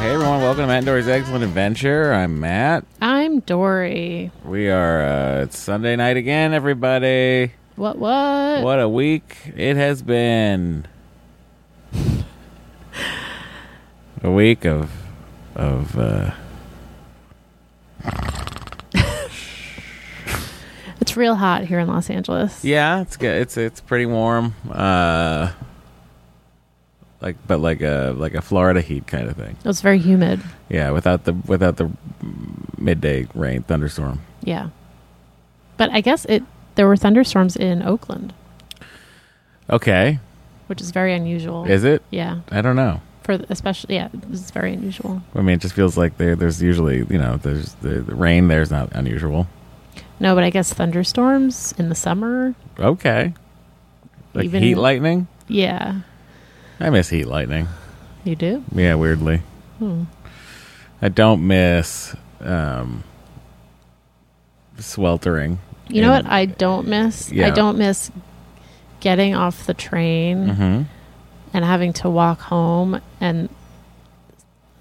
Hey everyone, welcome to Matt and Dory's Excellent Adventure. I'm Matt. I'm Dory. We are, uh, it's Sunday night again, everybody. What? What? What a week it has been. A week of, of, uh, It's real hot here in Los Angeles. Yeah, it's good. It's it's pretty warm. Uh, like but like a like a Florida heat kind of thing. It was very humid. Yeah, without the without the midday rain thunderstorm. Yeah. But I guess it there were thunderstorms in Oakland, Okay, which is very unusual. is it? Yeah. I don't know. For the- especially yeah, is very unusual. I mean, it just feels like there there's usually you know there's the, the rain there's not unusual. No, but I guess thunderstorms in the summer. Okay, like Even- heat lightning. Yeah. I miss heat lightning. You do? Yeah, weirdly. Hmm. I don't miss um, sweltering. You know in- what I don't miss? Yeah. I don't miss getting off the train Mhm. and having to walk home and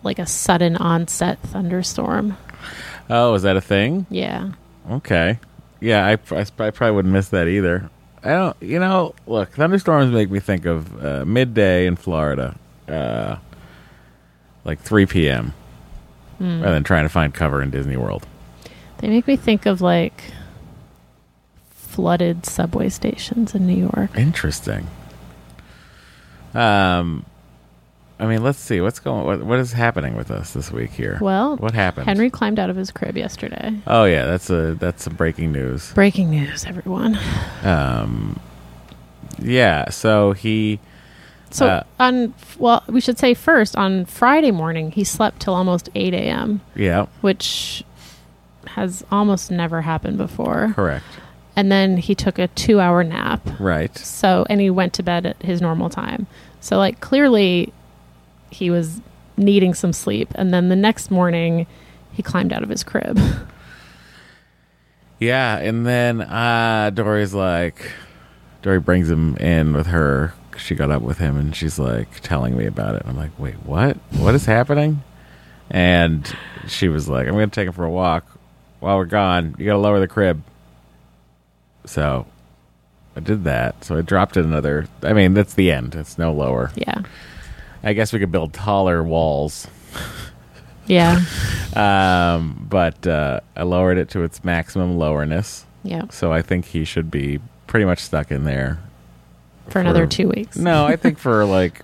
like a sudden onset thunderstorm. Oh, is that a thing? Yeah. Okay. Yeah, I, I, I probably wouldn't miss that either. I don't, you know, look, thunderstorms make me think of uh, midday in Florida, uh, like 3 p.m., Hmm. rather than trying to find cover in Disney World. They make me think of like flooded subway stations in New York. Interesting. Um, I mean, let's see what's going. What, what is happening with us this week here? Well, what happened? Henry climbed out of his crib yesterday. Oh yeah, that's a that's some breaking news. Breaking news, everyone. Um, yeah. So he. So Uh, on well, we should say first on Friday morning he slept till almost eight a.m., Yeah. which has almost never happened before. Correct. and then he took a two hour nap. Right. So, and he went to bed at his normal time. So, like, clearly he was needing some sleep. And then the next morning, he climbed out of his crib. Yeah, and then uh Dory's like Dory brings him in with her. She got up with him and she's like telling me about it. I'm like, "Wait, what? What is happening?" And she was like, "I'm going to take him for a walk. While we're gone, you got to lower the crib." So, I did that. So I dropped it another I mean, that's the end. It's no lower. yeah. I guess we could build taller walls. Yeah. Um, but uh, I lowered it to its maximum lowerness. Yeah. So I think he should be pretty much stuck in there. For another two weeks. No, I think for like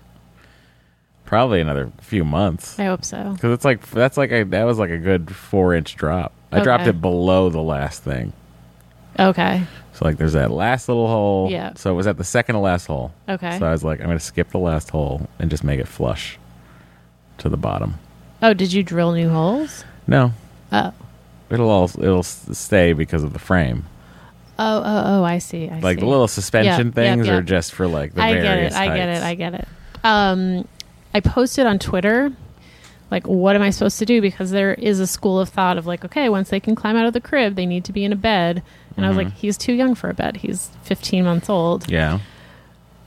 probably another few months. I hope so. Because it's like that's like a that was like a good four inch drop. I dropped it below the last thing. Okay. So like there's that last little hole. Yeah. So it was at the second to last hole. Okay. So I was like, I'm gonna skip the last hole and just make it flush to the bottom. Oh, did you drill new holes? No, Oh. it'll all it'll stay because of the frame. Oh, oh, oh, I see. I see. like see. the little suspension Yep, yep, things are just for like the I get various it. I get it. I get it. Um, I posted on Twitter, like, what am I supposed to do? Because there is a school of thought of like, okay, once they can climb out of the crib, they need to be in a bed. And I was Mm-hmm. like, he's too young for a bed. He's 15 months old. Yeah.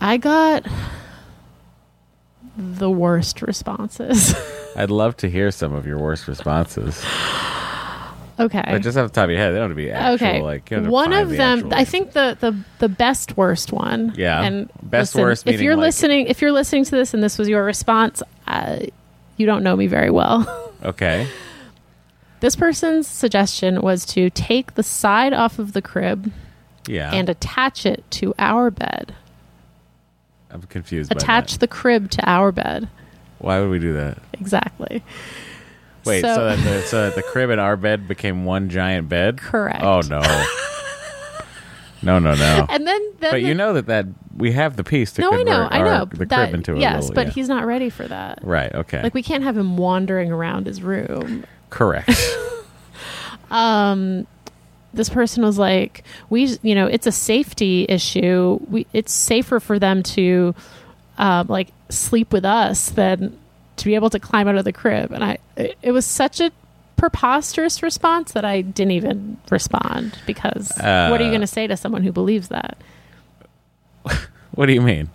I got the worst responses. I'd love to hear some of your worst responses. okay. But just off the top of your head, they don't have to be actual. okay. Like you don't have to one find of the them, actual- I think the, the the best worst one. Yeah. And Best listen, worst If meaning you're like- listening, if you're listening to this and this was your response, uh, you don't know me very well. Okay. This person's suggestion was to take the side off of the crib Yeah. and attach it to our bed. I'm confused. by Attach the crib to our bed. Why would we do that? Exactly. Wait, so, So- that the, so that the crib and our bed became one giant bed? Correct. Oh no. no, no, no. And then, then But the- you know that that we have the piece to no, I know, I our- know. the that, crib into a yes, little. but yeah. he's not ready for that. right. Okay. Like we can't have him wandering around his room. Correct. um this person was like we you know it's a safety issue we it's safer for them to um like sleep with us than to be able to climb out of the crib and i it, it was such a preposterous response that i didn't even respond because what are you Uh, going to say to someone who believes that what do you mean?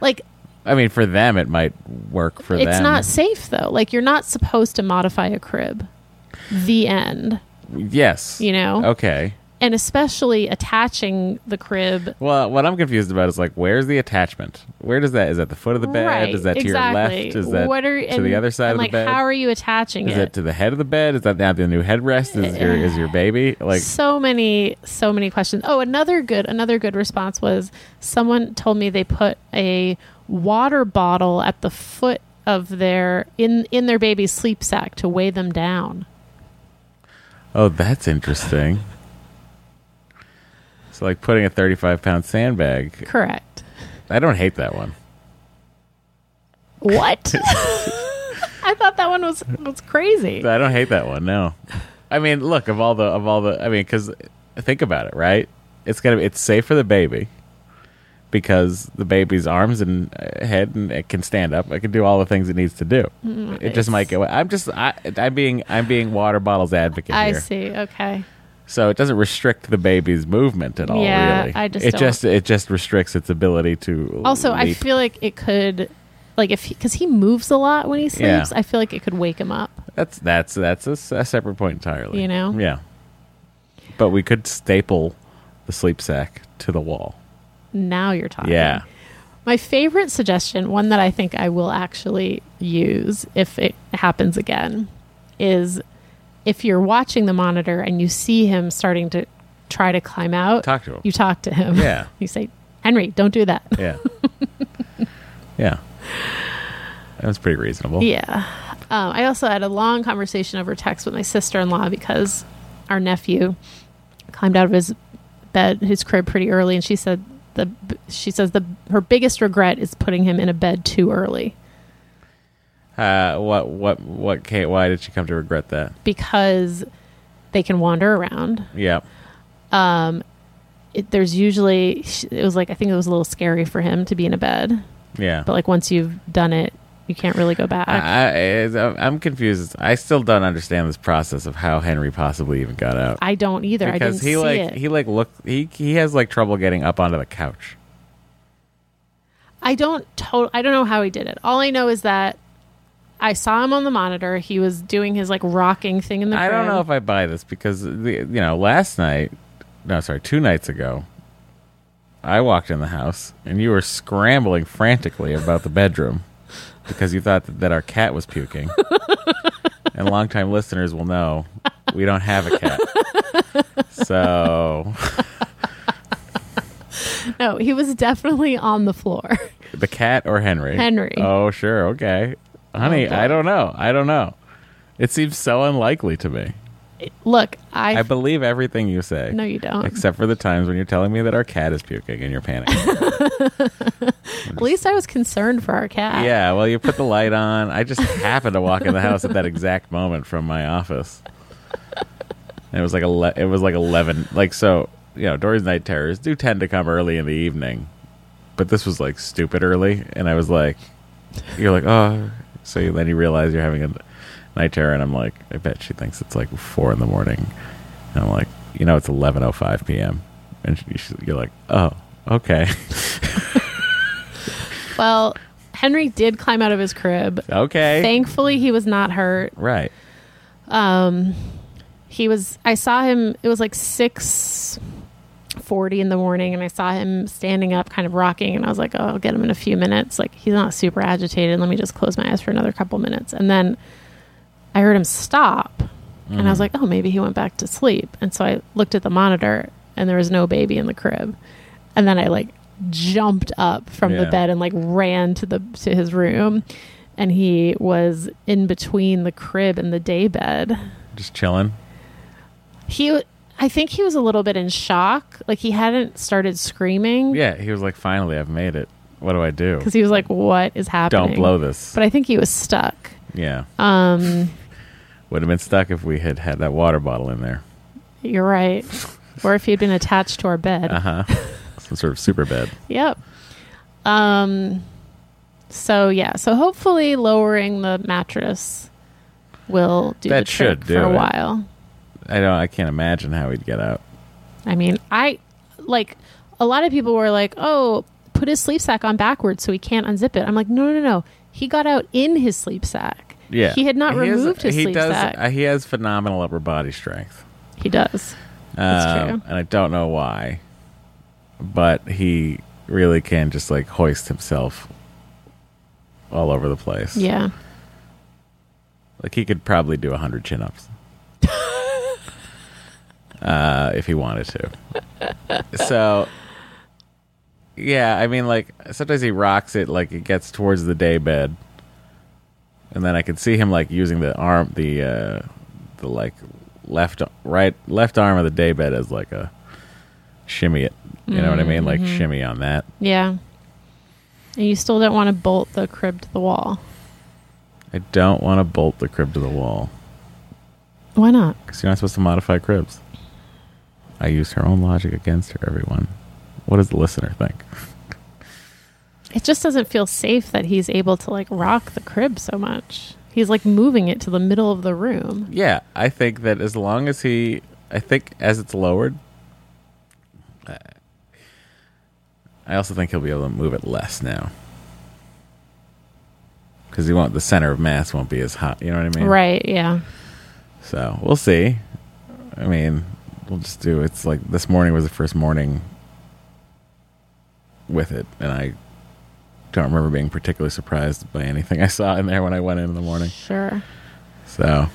like I mean, for them, it might work for it's them. It's not safe though like you're not supposed to modify a crib the end Yes. you know Okay. and especially attaching the crib Well, what I'm confused about is like, where's the attachment? Where does that? Is that the foot of the bed? Right, is that to exactly. your left? Is that what are, to and- the other side of like, the bed? How are you attaching is it? it to the head of the bed? Is that now the new headrest? Is your is your baby like? so many, so many questions. Oh, another good, another good response was someone told me they put a water bottle at the foot of their in in their baby's sleep sack to weigh them down. Oh, that's interesting. It's like putting a 35 pound sandbag. Correct. I don't hate that one. What? I thought that one was was crazy. I don't hate that one. No. I mean, look of all the of all the. I mean, because think about it, right? It's gonna. It's safe for the baby because the baby's arms and uh, head and it can stand up. It can do all the things it needs to do. it just might go. I'm just. I, I'm being. I'm being water bottles advocate I here. see. Okay. So it doesn't restrict the baby's movement at all. Yeah, really, I just it just it just restricts its ability to. Also, I feel like it could, like, if because he, moves a lot when he Yeah. sleeps, I feel like it could wake him up. That's that's that's a separate point entirely. You know? Yeah. But we could staple the sleep sack to the wall. Now you're talking. Yeah. My favorite suggestion, one that I think I will actually use if it happens again, is if you're watching the monitor and you see him starting to try to climb out, Talk to him. you talk to him. Yeah. you say, Henry, don't do that. Yeah. yeah. That was pretty reasonable. Yeah. Um, I also had a long conversation over text with my sister in law because our nephew climbed out of his bed, his crib, pretty early, and she said the she says the her biggest regret is putting him in a bed too early Uh, what what what? Kate, why did she come to regret that? because they can wander around. Yeah. it, there's usually it was like I think it was a little scary for him to be in a bed, Yeah. but like once you've done it, you can't really go back. I, I, I'm confused. I still don't understand this process of how Henry possibly even got out. I don't either. I because didn't he see like it. he like look he he has like trouble getting up onto the couch. I don't to- I don't know how he did it. All I know is that I saw him on the monitor. He was doing his like rocking thing in the. I don't know if I buy this because the, you know last night, no sorry, two nights ago, I walked in the house and you were scrambling frantically about the bedroom because you thought that, our cat was puking. and longtime listeners will know we don't have a cat. So No, he was definitely on the floor. the cat or Henry? Henry. Oh sure, okay, honey. I don't know. I don't know. It seems so unlikely to me. Look, I, I believe everything you say. no, you don't. Except for the times when you're telling me that our cat is puking and you're panicking. At least I was concerned for our cat. yeah, well, you put the light on. I just happened to walk in the house at that exact moment from my office. And it was like ele- it was like eleven. Like so, you know, Dory's night terrors do tend to come early in the evening, but this was like stupid early, and I was like, "You're like, oh." So then you realize you're having a night terror, and I'm like, I bet she thinks it's like four in the morning, and I'm like, you know, it's eleven oh five p.m. And she, you're like, oh, okay, Well, Henry did climb out of his crib. okay, Thankfully, he was not hurt. right. Um, he was. I saw him. It was like six forty in the morning, and I saw him standing up, kind of rocking. And I was like, "Oh, I'll get him in a few minutes." Like he's not super agitated. Let me just close my eyes for another couple minutes, and then I heard him stop, and I was like, "Oh, maybe he went back to sleep." And so I looked at the monitor, and there was no baby in the crib. And then I like jumped up from the bed and like ran to the to his room, and he was in between the crib and the day bed. Just chilling. He, I think he was a little bit in shock. Like he hadn't started screaming. Yeah, he was like, finally, I've made it. What do I do? Because he was like, "What is happening?" Don't blow this. But I think he was stuck. yeah. Um, Would have been stuck if we had had that water bottle in there. you're right. or if he had been attached to our bed. Uh huh. Some sort of super bed. Yep. Um. So yeah. So hopefully, lowering the mattress will do That the trick should do for a it. while. I don't. I can't imagine how he'd get out. I mean, I like a lot of people were like, "Oh, put his sleep sack on backwards so he can't unzip it." I'm like, "No, no, no. He got out in his sleep sack. Yeah, he had not He has- removed his he sleep does, sack. uh, he has phenomenal upper body strength. he does. That's Um, true. And I don't know why, but he really can just like hoist himself all over the place. Yeah. Like he could probably do a hundred chin ups. uh, if he wanted to. so yeah, I mean like sometimes he rocks it like it gets towards the day bed. And then I could see him like using the arm the uh the like left right left arm of the day bed as like a shimmy it. You know what I mean? Like mm-hmm. shimmy on that. Yeah. And you still don't want to bolt the crib to the wall. I don't want to bolt the crib to the wall. Why not? Because you're not supposed to modify cribs. I used her own logic against her, everyone. What does the listener think? It just doesn't feel safe that he's able to like rock the crib so much. He's like moving it to the middle of the room. Yeah, I think that as long as he, I think as it's lowered, uh, I also think he'll be able to move it less now. Because he won't, the center of mass won't be as hot. You know what I mean? Right, yeah. So we'll see. I mean, we'll just do. It's like this morning was the first morning with it, and I don't remember being particularly surprised by anything I saw in there when I went in in the morning. Sure. So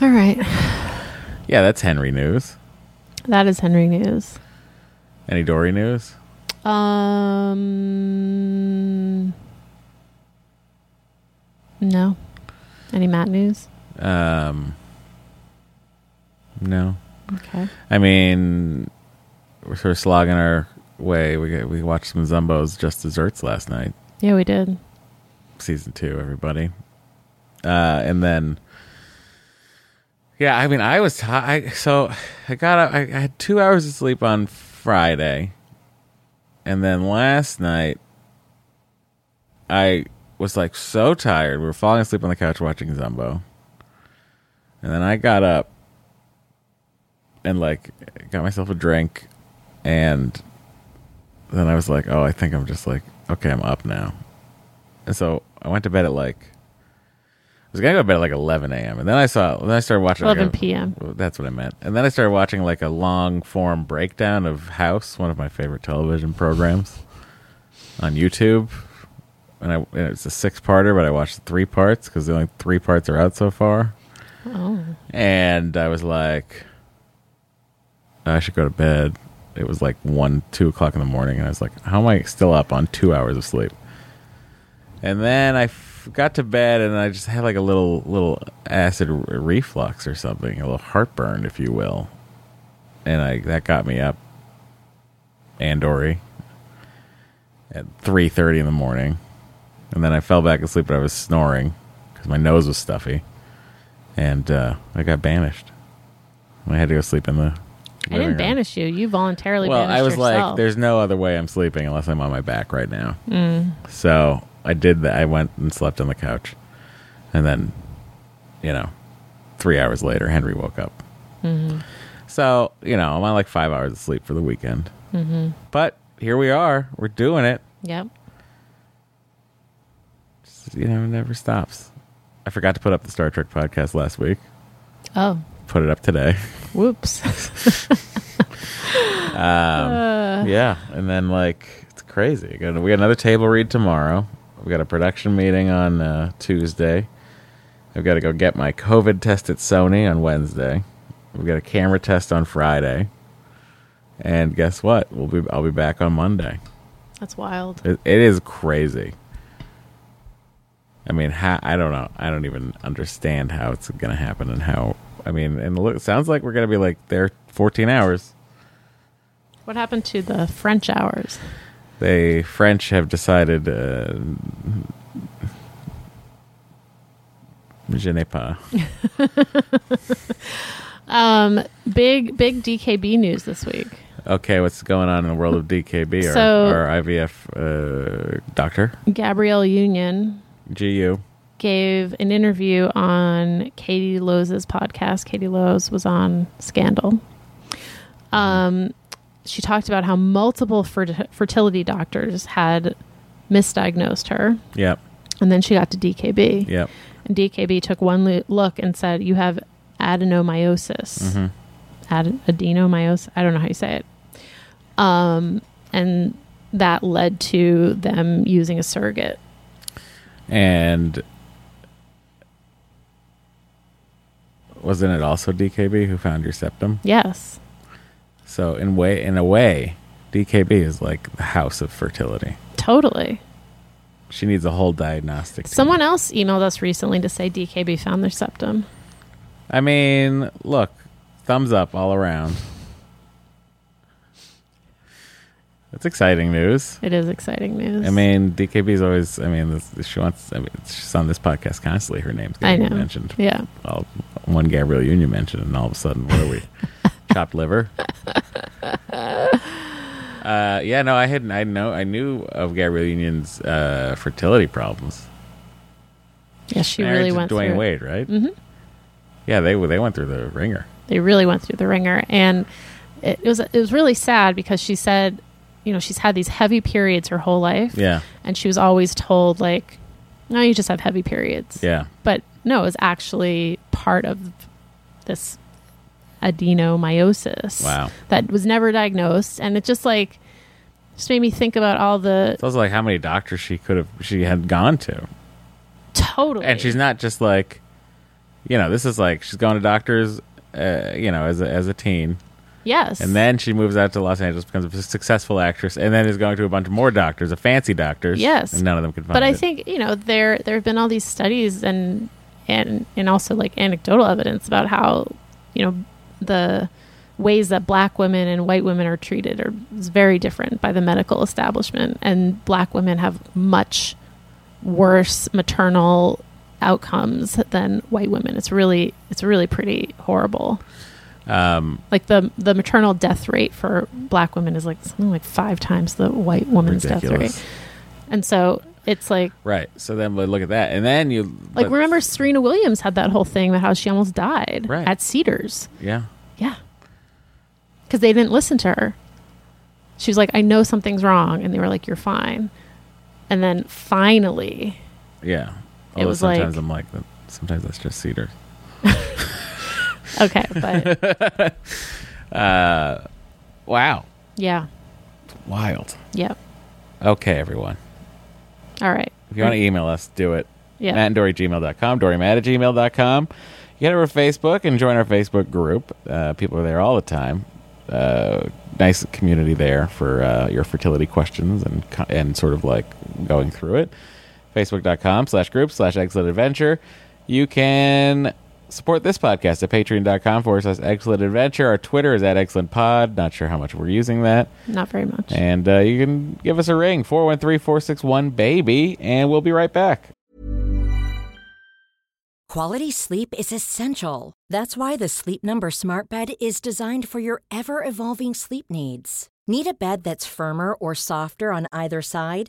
All right. yeah, that's Henry news. That is Henry news. Any Dory news? Um No. Any Matt news? Um, no. Okay. I mean, we're sort of slogging our way. We got, we watched some Zumbo's Just Desserts last night. Yeah, we did. season two, everybody. Uh, and then, yeah, I mean, I was tired. So I got, up- I, I had two hours of sleep on Friday, and then last night, I was like so tired. We were falling asleep on the couch watching Zumbo, and then I got up and like got myself a drink, and then I was like, oh, I think I'm just like okay, I'm up now, and so I went to bed at like. I was gonna go to bed at like 11 a.m. and then I saw then I started watching like 11 a- p.m.. That's what I meant. And then I started watching like a long form breakdown of House, one of my favorite television programs, on YouTube. And, I, and it's a six parter, but I watched three parts because the only three parts are out so far. Oh. And I was like, I should go to bed. It was like one, two o'clock in the morning, and I was like, how am I still up on two hours of sleep? And then I got to bed, and I just had like a little, little acid reflux or something, a little heartburn, if you will. And I that got me up, and Dory, at three thirty in the morning, and then I fell back asleep, but I was snoring because my nose was stuffy and uh, I got banished. I had to go sleep in the. I didn't room. banish you. You voluntarily Well, I was like, "There's no other way I'm sleeping unless I'm on my back right now." Mm. So I did that. I went and slept on the couch, and then, you know, three hours later, Henry woke up. Mm-hmm. So you know, I'm on like five hours of sleep for the weekend. Mm-hmm. But here we are. We're doing it. Yep. Just, you know, it never stops. I forgot to put up the Star Trek podcast last week. Oh, Put it up today. whoops. Um, yeah, and then like it's crazy. We got another table read tomorrow. We got a production meeting on uh, Tuesday. I've got to go get my COVID test at Sony on Wednesday. We've got a camera test on Friday, and guess what? We'll be I'll be back on Monday. That's wild. It, it is crazy. I mean, how, I don't know. I don't even understand how it's going to happen and how. I mean, and look, it sounds like we're going to be like there 14 hours. What happened to the French hours? They French have decided. Uh, je n'ai pas. Um, big big DKB news this week. Okay, what's going on in the world of DKB? Our, So- our IVF uh, doctor, Gabrielle Union GU. gave an interview on Katie Lowes podcast. Katie Lowes was on Scandal. Um, she talked about how multiple fer- fertility doctors had misdiagnosed her, Yep, and then she got to DKB. yep. And DKB took one lo- look and said, "You have adenomyosis, hmm Ad- adenomyosis. I don't know how you say it." Um, and that led to them using a surrogate. And wasn't it also DKB who found your septum? Yes, So in way, in a way, DKB is like the house of fertility. totally. She needs a whole diagnostic. team. Someone else emailed us recently to say DKB found their septum. I mean, look, thumbs up all around. That's exciting news. It is exciting news. I mean, DKB is always. I mean, this, she wants. I mean, she's on this podcast constantly. Her name's I getting know. mentioned. yeah. Well, one Gabrielle Union mentioned, and all of a sudden, what are we? Chopped liver. Uh, yeah, no, I had. I know. I knew of Gabrielle Union's uh, fertility problems. Yeah, she Married really went Dwyane through. Wade, right? Mhm. Yeah, they they went through the ringer. They really went through the ringer, and it, it was it was really sad because she said, you know, she's had these heavy periods her whole life, Yeah, and she was always told like, no, you just have heavy periods. yeah. But no, it was actually part of this adenomyosis. Wow. That was never diagnosed, and it just like just made me think about all the It's also like how many doctors she could have she had gone to, totally. and she's not just like, you know, this is like she's going to doctors, uh, you know, as a, as a teen, yes, and then she moves out to Los Angeles, becomes a successful actress, and then is going to a bunch of more doctors, a fancy doctors, Yes. and none of them can find it. but I it. think you know there there have been all these studies and and and also like anecdotal evidence about how you know the ways that black women and white women are treated are is very different by the medical establishment. And black women have much worse maternal outcomes than white women. It's really it's really pretty horrible. Um, Like the the maternal death rate for black women is like something like five times the white woman's death rate. And so it's like Right. So then we look at that, and then you like but- remember Serena Williams had that whole thing about how she almost died Right. at Cedars. Yeah. Yeah. Because they didn't listen to her. She was like, I know something's wrong. And they were like, You're fine. And then finally, Yeah. It Although was like- sometimes I'm like, sometimes that's just cedar. okay, but Uh, wow. yeah, Wild. yeah. Okay, everyone. All right. If you want to email us, do it. Yeah. Matt and Dory gmail.com, Dory Matt at gmail.com. You get over to Facebook and join our Facebook group. Uh, people are there all the time. Uh, nice community there for uh, your fertility questions and and sort of like going through it. Facebook.com slash group slash excellent adventure. You can support this podcast at patreon.com forward slash excellent adventure. Our Twitter is at excellent pod. Not sure how much we're using that. Not very much. And uh, you can give us a ring, 413 461 baby, and we'll be right back. Quality sleep is essential. That's why the Sleep Number Smart Bed is designed for your ever evolving sleep needs. Need a bed that's firmer or softer on either side?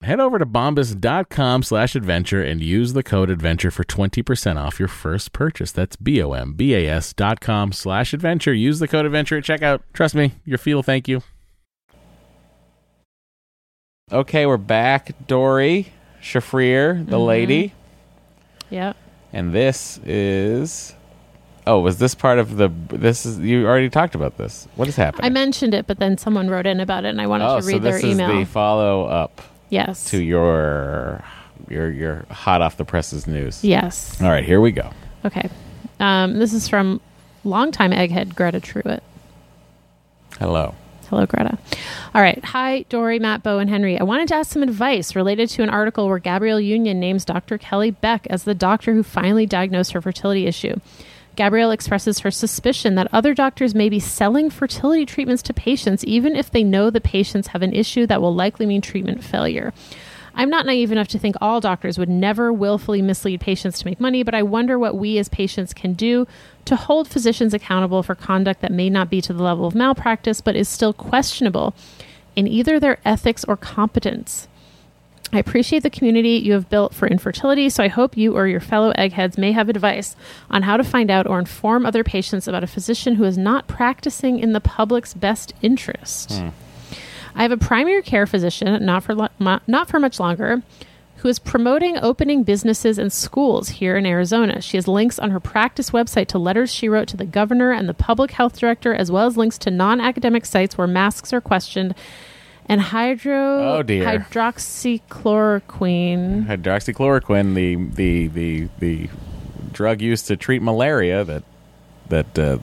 Head over to bombas.com slash adventure and use the code adventure for 20% off your first purchase. That's B-O-M-B-A-S dot com slash adventure. Use the code adventure at checkout. Trust me, your feel thank you. Okay, we're back. Dory, Shafrir, the mm-hmm. lady. Yep. And this is... Oh, was this part of the... This is... You already talked about this. What is happening? I mentioned it, but then someone wrote in about it, and I wanted oh, to read so this their email. is the follow-up yes. to your your your hot off the presses news. yes. All right, here we go. Okay. Um, this is from longtime egghead Greta Truitt. Hello. Hello, Greta. All right. Hi, Dory, Matt, Bo, and Henry. I wanted to ask some advice related to an article where Gabrielle Union names Dr. Kelly Baek as the doctor who finally diagnosed her fertility issue. Gabrielle expresses her suspicion that other doctors may be selling fertility treatments to patients, even if they know the patients have an issue that will likely mean treatment failure. I'm not naive enough to think all doctors would never willfully mislead patients to make money, but I wonder what we as patients can do to hold physicians accountable for conduct that may not be to the level of malpractice, but is still questionable in either their ethics or competence. I appreciate the community you have built for infertility, so I hope you or your fellow eggheads may have advice on how to find out or inform other patients about a physician who is not practicing in the public's best interest. Hmm. I have a primary care physician, not for lo- not for much longer, who is promoting opening businesses and schools here in Arizona. She has links on her practice website to letters she wrote to the governor and the public health director, as well as links to non-academic sites where masks are questioned and hydro Oh, dear. hydroxychloroquine. Hydroxychloroquine, the the the the drug used to treat malaria that that uh,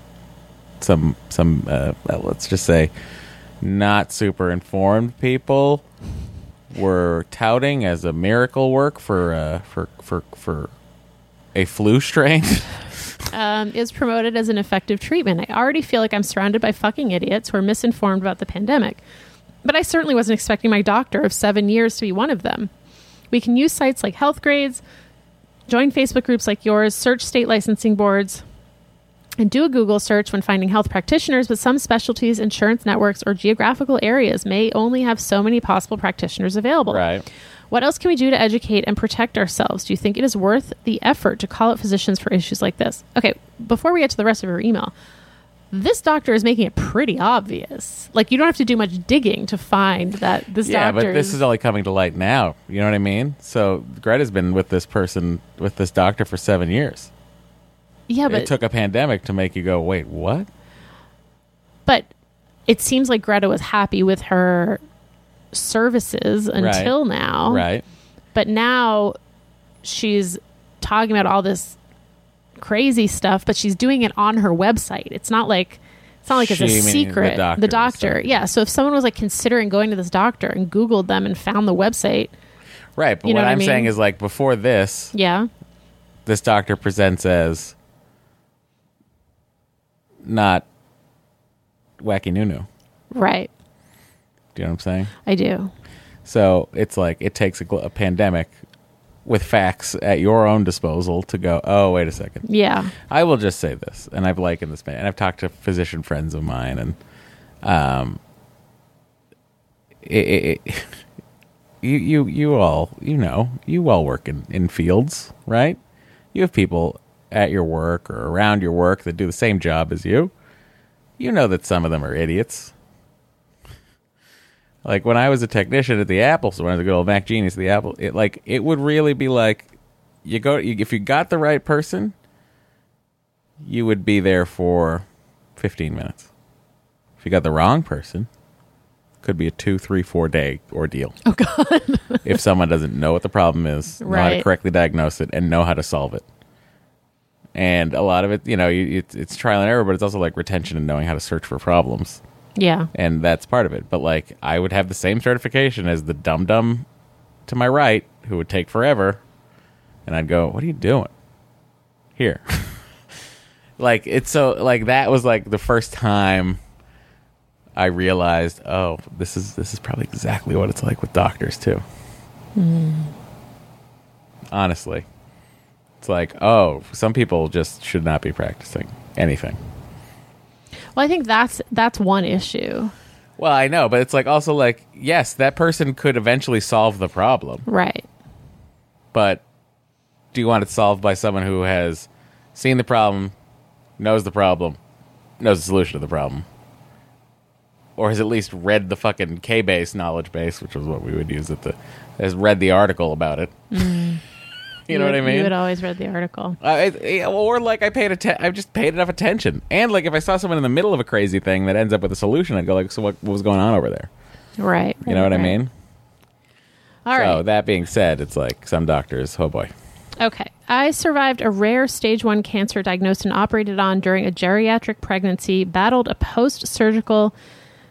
some some uh, well, let's just say not super informed people were touting as a miracle work for uh, for for for a flu strain. um, is promoted as an effective treatment. I already feel like I'm surrounded by fucking idiots who are misinformed about the pandemic. But I certainly wasn't expecting my doctor of seven years to be one of them. We can use sites like Health Grades, join Facebook groups like yours, search state licensing boards, and do a Google search when finding health practitioners, but some specialties, insurance networks, or geographical areas may only have so many possible practitioners available. right. What else can we do to educate and protect ourselves? Do you think it is worth the effort to call out physicians for issues like this? Okay, before we get to the rest of your email, this doctor is making it pretty obvious. Like you don't have to do much digging to find that this Yeah, doctor but this is only coming to light now. You know what I mean? So Greta's been with this person, with this doctor for seven years. yeah, but it took a pandemic to make you go, wait, what? but it seems like Greta was happy with her services until now, Right. But now she's talking about all this crazy stuff, but she's doing it on her website. It's not like it's not like it's a meaning the secret. doctor the doctor, yeah. So if someone was like considering going to this doctor and Googled them and found the website, Right. But You know what what I'm mean? saying is like before this, yeah, this doctor presents as not wacky nunu. right. Do you know what I'm saying? I do. So it's like it takes a, gl- a pandemic with facts at your own disposal to go, oh, wait a second. Yeah, I will just say this, and I've likened this man, and I've talked to physician friends of mine, and um, it, it, you you you all you know you all work in in fields, right? You have people at your work or around your work that do the same job as you. You know that some of them are idiots. Like when I was a technician at the Apple, so when I was a good old Mac genius at the Apple, it like it would really be like you go you, if you got the right person, you would be there for 15 minutes. If you got the wrong person, could be a two, three, four day ordeal. Oh God! if someone doesn't know what the problem is, know how to Right. correctly diagnose it, and know how to solve it. And a lot of it, you know, it's trial and error, but it's also like retention and knowing how to search for problems, yeah, and that's part of it. But like, I would have the same certification as the dum dum to my right, who would take forever, and I'd go, "What are you doing here?" like it's so like that was like the first time I realized, oh, this is this is probably exactly what it's like with doctors too. Hmm. Honestly, it's like, oh, some people just should not be practicing anything. Well, I think that's that's one issue, Well, I know, but it's like also like, yes, that person could eventually solve the problem, right? but do you want it solved by someone who has seen the problem, knows the problem, knows the solution to the problem? Or has at least read the fucking K base knowledge base, which was what we would use at the has read the article about it. Mm. you know what I mean? You had always read the article. Uh, it, or like I paid atten- I just paid enough attention, and like if I saw someone in the middle of a crazy thing that ends up with a solution, I'd go like, so what, what was going on over there? Right. You know what I mean? All so right. that being said, it's like some doctors, oh boy, Okay. I survived a rare stage one cancer diagnosed and operated on during a geriatric pregnancy, battled a post surgical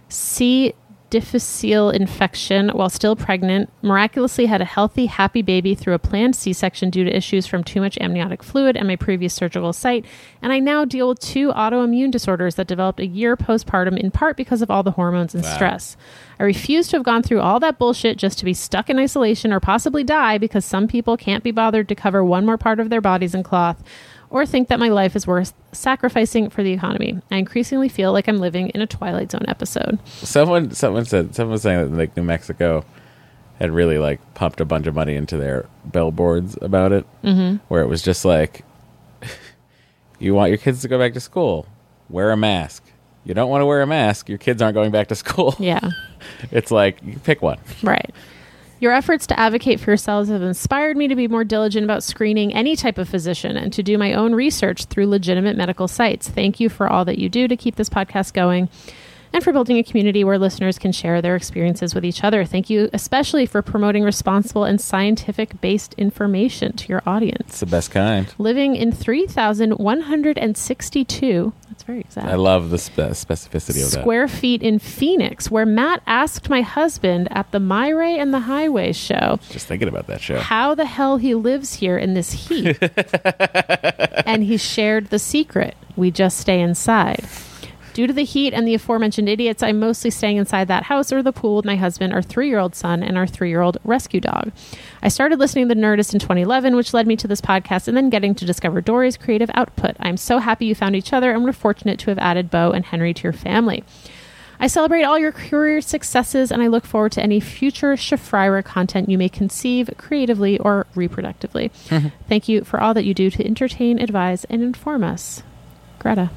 C. difficile infection while still pregnant, miraculously had a healthy, happy baby through a planned C section due to issues from too much amniotic fluid at my previous surgical site, and I now deal with two autoimmune disorders that developed a year postpartum in part because of all the hormones and stress. I refuse to have gone through all that bullshit just to be stuck in isolation or possibly die because some people can't be bothered to cover one more part of their bodies in cloth or think that my life is worth sacrificing for the economy. I increasingly feel like I'm living in a Twilight Zone episode. Someone someone said someone was saying that like New Mexico had really like pumped a bunch of money into their billboards about it, mm-hmm. where it was just like, you want your kids to go back to school, wear a mask. You don't want to wear a mask, your kids aren't going back to school. Yeah, it's like you pick one. right. Your efforts to advocate for yourselves have inspired me to be more diligent about screening any type of physician and to do my own research through legitimate medical sites. Thank you for all that you do to keep this podcast going and for building a community where listeners can share their experiences with each other. Thank you especially for promoting responsible and scientific based information to your audience. It's the best kind. Living in 3,162, that's very exact. I love the spe- specificity of that. Square feet in Phoenix, where Matt asked my husband at the My Ray and the Highway show Just thinking about that show. how the hell he lives here in this heat. and he shared the secret. We just stay inside. Due to the heat and the aforementioned idiots, I'm mostly staying inside that house or the pool with my husband, our three year old son, and our three year old rescue dog. I started listening to The Nerdist in 2011, which led me to this podcast and then getting to discover Dory's creative output. I'm so happy you found each other, and we're fortunate to have added Bo and Henry to your family. I celebrate all your career successes and I look forward to any future Shafrir-Mira content you may conceive creatively or reproductively. Mm-hmm. Thank you for all that you do to entertain, advise, and inform us. Greta.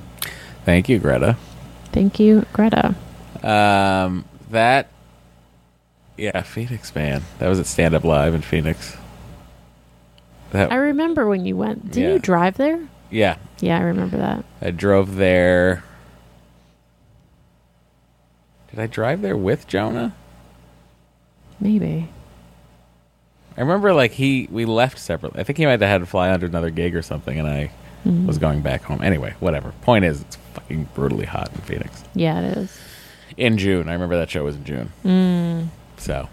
Thank you, Greta. Thank you, Greta. Um, that, yeah, Phoenix, man. That was at Stand Up Live in Phoenix. That, I remember when you went. Did Yeah. you drive there? yeah, Yeah, I remember that. I drove there. Did I drive there with Jonah? Maybe. I remember like he we left separately. I think he might have had to fly under another gig or something, and I Mm-hmm. was going back home. Anyway, whatever. Point is, it's fucking brutally hot in Phoenix Yeah, it is. in June. I remember that show was in June. Mm. So,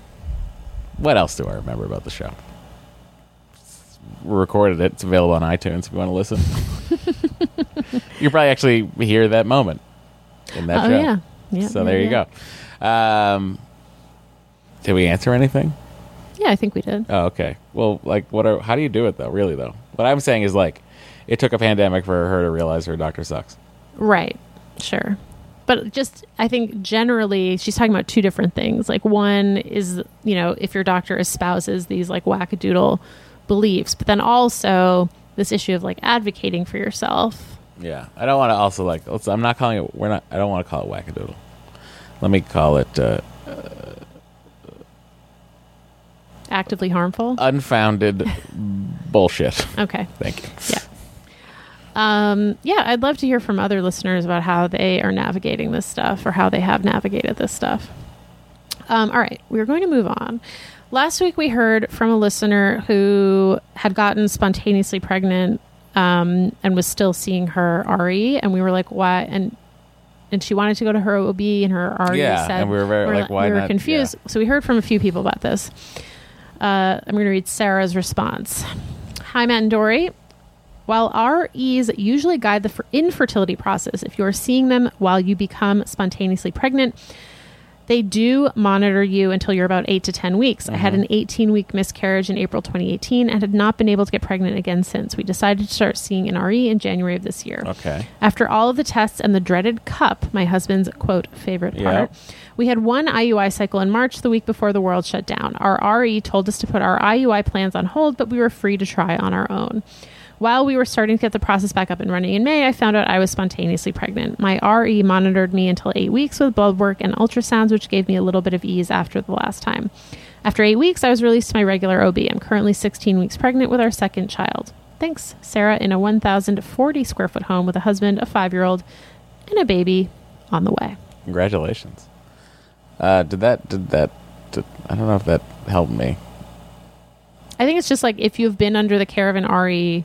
what else do I remember about the show? We recorded it. It's available on iTunes if you want to listen. you probably actually hear that moment in that oh, show. yeah. yeah. so yeah, there you yeah. go. Um, did we answer anything? Yeah, I think we did. Oh, okay. Well, like, what? Are, how do you do it though? Really though, what I'm saying is like, it took a pandemic for her to realize her doctor sucks. Right. Sure. But just, I think generally, she's talking about two different things. Like, one is, you know, if your doctor espouses these like wackadoodle beliefs, but then also this issue of like advocating for yourself. Yeah, I don't want to also like. Let's, I'm not calling it. We're not. I don't want to call it wackadoodle. Let me call it uh, Actively harmful. unfounded bullshit. Okay. Thank you. Yeah. Um, yeah, I'd love to hear from other listeners about how they are navigating this stuff or how they have navigated this stuff. Um, all right, we're going to move on. Last week, we heard from a listener who had gotten spontaneously pregnant um, and was still seeing her RE, and we were like, "Why?" and and she wanted to go to her OB, and her RE Yeah, said, and we were very, like, why we were not? confused. So we heard from a few people about this. Uh, I'm going to read Sarah's response. Hi, Matt and Dory. While REs usually guide the infertility process, if you are seeing them while you become spontaneously pregnant, they do monitor you until you're about eight to 10 weeks. I had mm-hmm. an 18 week miscarriage in April 2018 and had not been able to get pregnant again since. We decided to start seeing an RE in January of this year. Okay. After all of the tests and the dreaded cup, my husband's quote favorite part, we had one IUI cycle in March, the week before the world shut down. Our RE told us to put our IUI plans on hold, but we were free to try on our own. While we were starting to get the process back up and running in May, I found out I was spontaneously pregnant. My RE monitored me until eight weeks with blood work and ultrasounds, which gave me a little bit of ease after the last time. After eight weeks, I was released to my regular OB. I'm currently 16 weeks pregnant with our second child. Thanks, Sarah, in a 1,040 square foot home with a husband, a five year old, and a baby on the way. Congratulations. Uh, did that? Did that? Did, I don't know if that helped me. I I think it's just like if you've been under the care of an RE,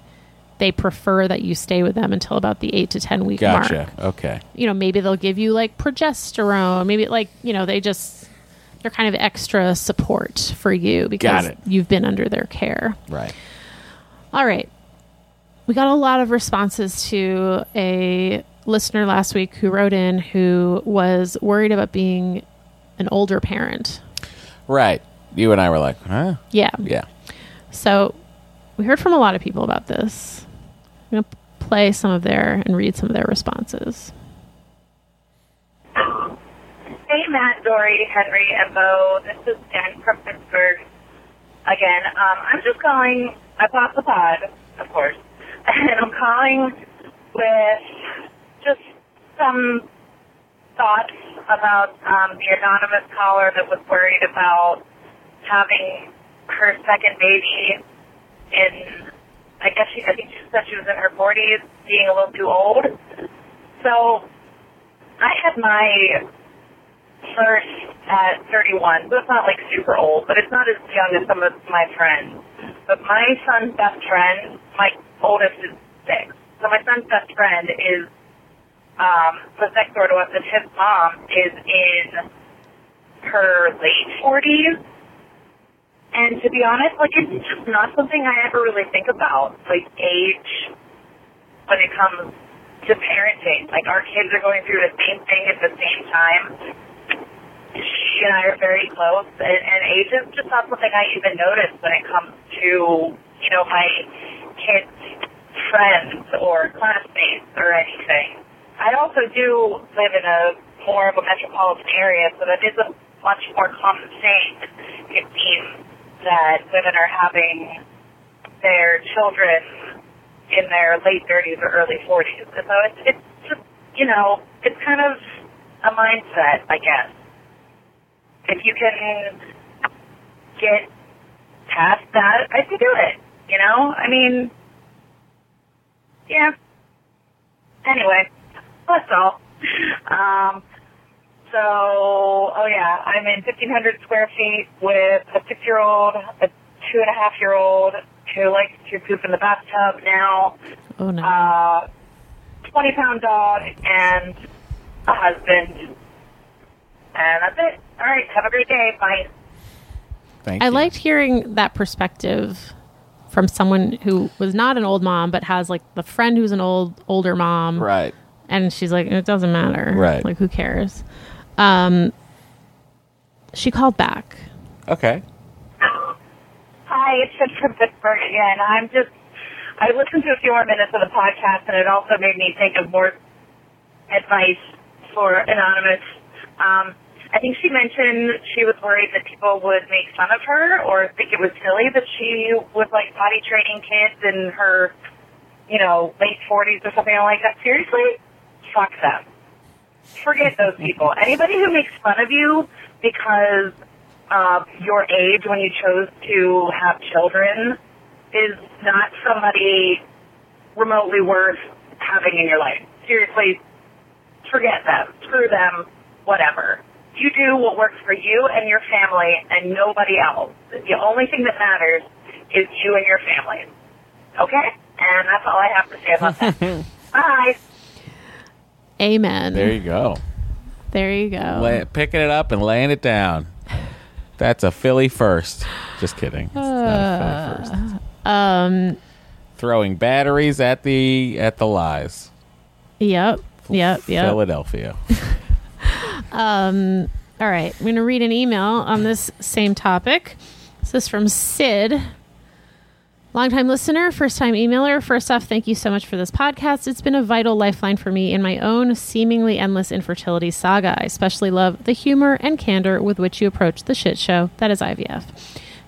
they prefer that you stay with them until about the eight to ten week Gotcha. mark. Okay. You know, maybe they'll give you like progesterone. Maybe like you know they just they're kind of extra support for you because you've been under their care. Right. All right. We got a lot of responses to a listener last week who wrote in who was worried about being an older parent. Right. You and I were like, huh? Yeah. Yeah. So we heard from a lot of people about this. I'm going to play some of their and read some of their responses. Hey, Matt, Dory, Henry, and Bo. This is Jen from Pittsburgh. Again, um, I'm just calling. I bought the pod, of course, and I'm calling with just some thoughts about um, the anonymous caller that was worried about having her second baby in. I guess she. I think she said she was in her 40s, being a little too old. So I had my first at 31. So it's not like super old, but it's not as young as some of my friends. But my son's best friend, my oldest is six. So my son's best friend is um, was next door to us, and his mom is in her late 40s. And to be honest, like it's not something I ever really think about, like age when it comes to parenting. Like our kids are going through the same thing at the same time. She and I are very close, and, and age is just not something I even notice when it comes to you know my kids' friends or classmates or anything. I also do live in a more of a metropolitan area, so that is a much more common thing. It seems that women are having their children in their late 30s or early 40s. And so it's, it's just, you know, it's kind of a mindset, I guess. If you can get past that, I can do it. You know, I mean, yeah. Anyway, that's all. Um, so, oh yeah, I'm in 1,500 square feet with a six-year-old, a two and a half year old who likes to poop in the bathtub now, Oh no. uh, 20 pound dog, and a husband. And that's it. All right, have a great day. Bye. Thank I you. liked hearing that perspective from someone who was not an old mom but has like the friend who's an old older mom Right. and she's like it doesn't matter Right. like who cares um she called back Okay. Hi, it's Jen from Pittsburgh again. I'm just, I listened to a few more minutes of the podcast and it also made me think of more advice for Anonymous. Um, I think she mentioned she was worried that people would make fun of her or think it was silly that she was like potty training kids in her, you know, late 40s or something like that. Seriously? Fuck them. Forget those people. Anybody who makes fun of you because of your age when you chose to have children is not somebody remotely worth having in your life. Seriously, forget them. Screw them. Whatever. You do what works for you and your family and nobody else. The only thing that matters is you and your family. Okay? And that's all I have to say about that. Bye. Amen There you go. there you go Lay, picking it up and laying it down. That's a Philly first. Just kidding. It's not a Philly first. um Throwing batteries at the at the lies. yep yep yep Philadelphia. Um, all right, I'm going to read an email on this same topic. This is from Sid. Longtime listener, first time emailer. First off, thank you so much for this podcast. It's been a vital lifeline for me in my own seemingly endless infertility saga. I especially love the humor and candor with which you approach the shit show that is IVF.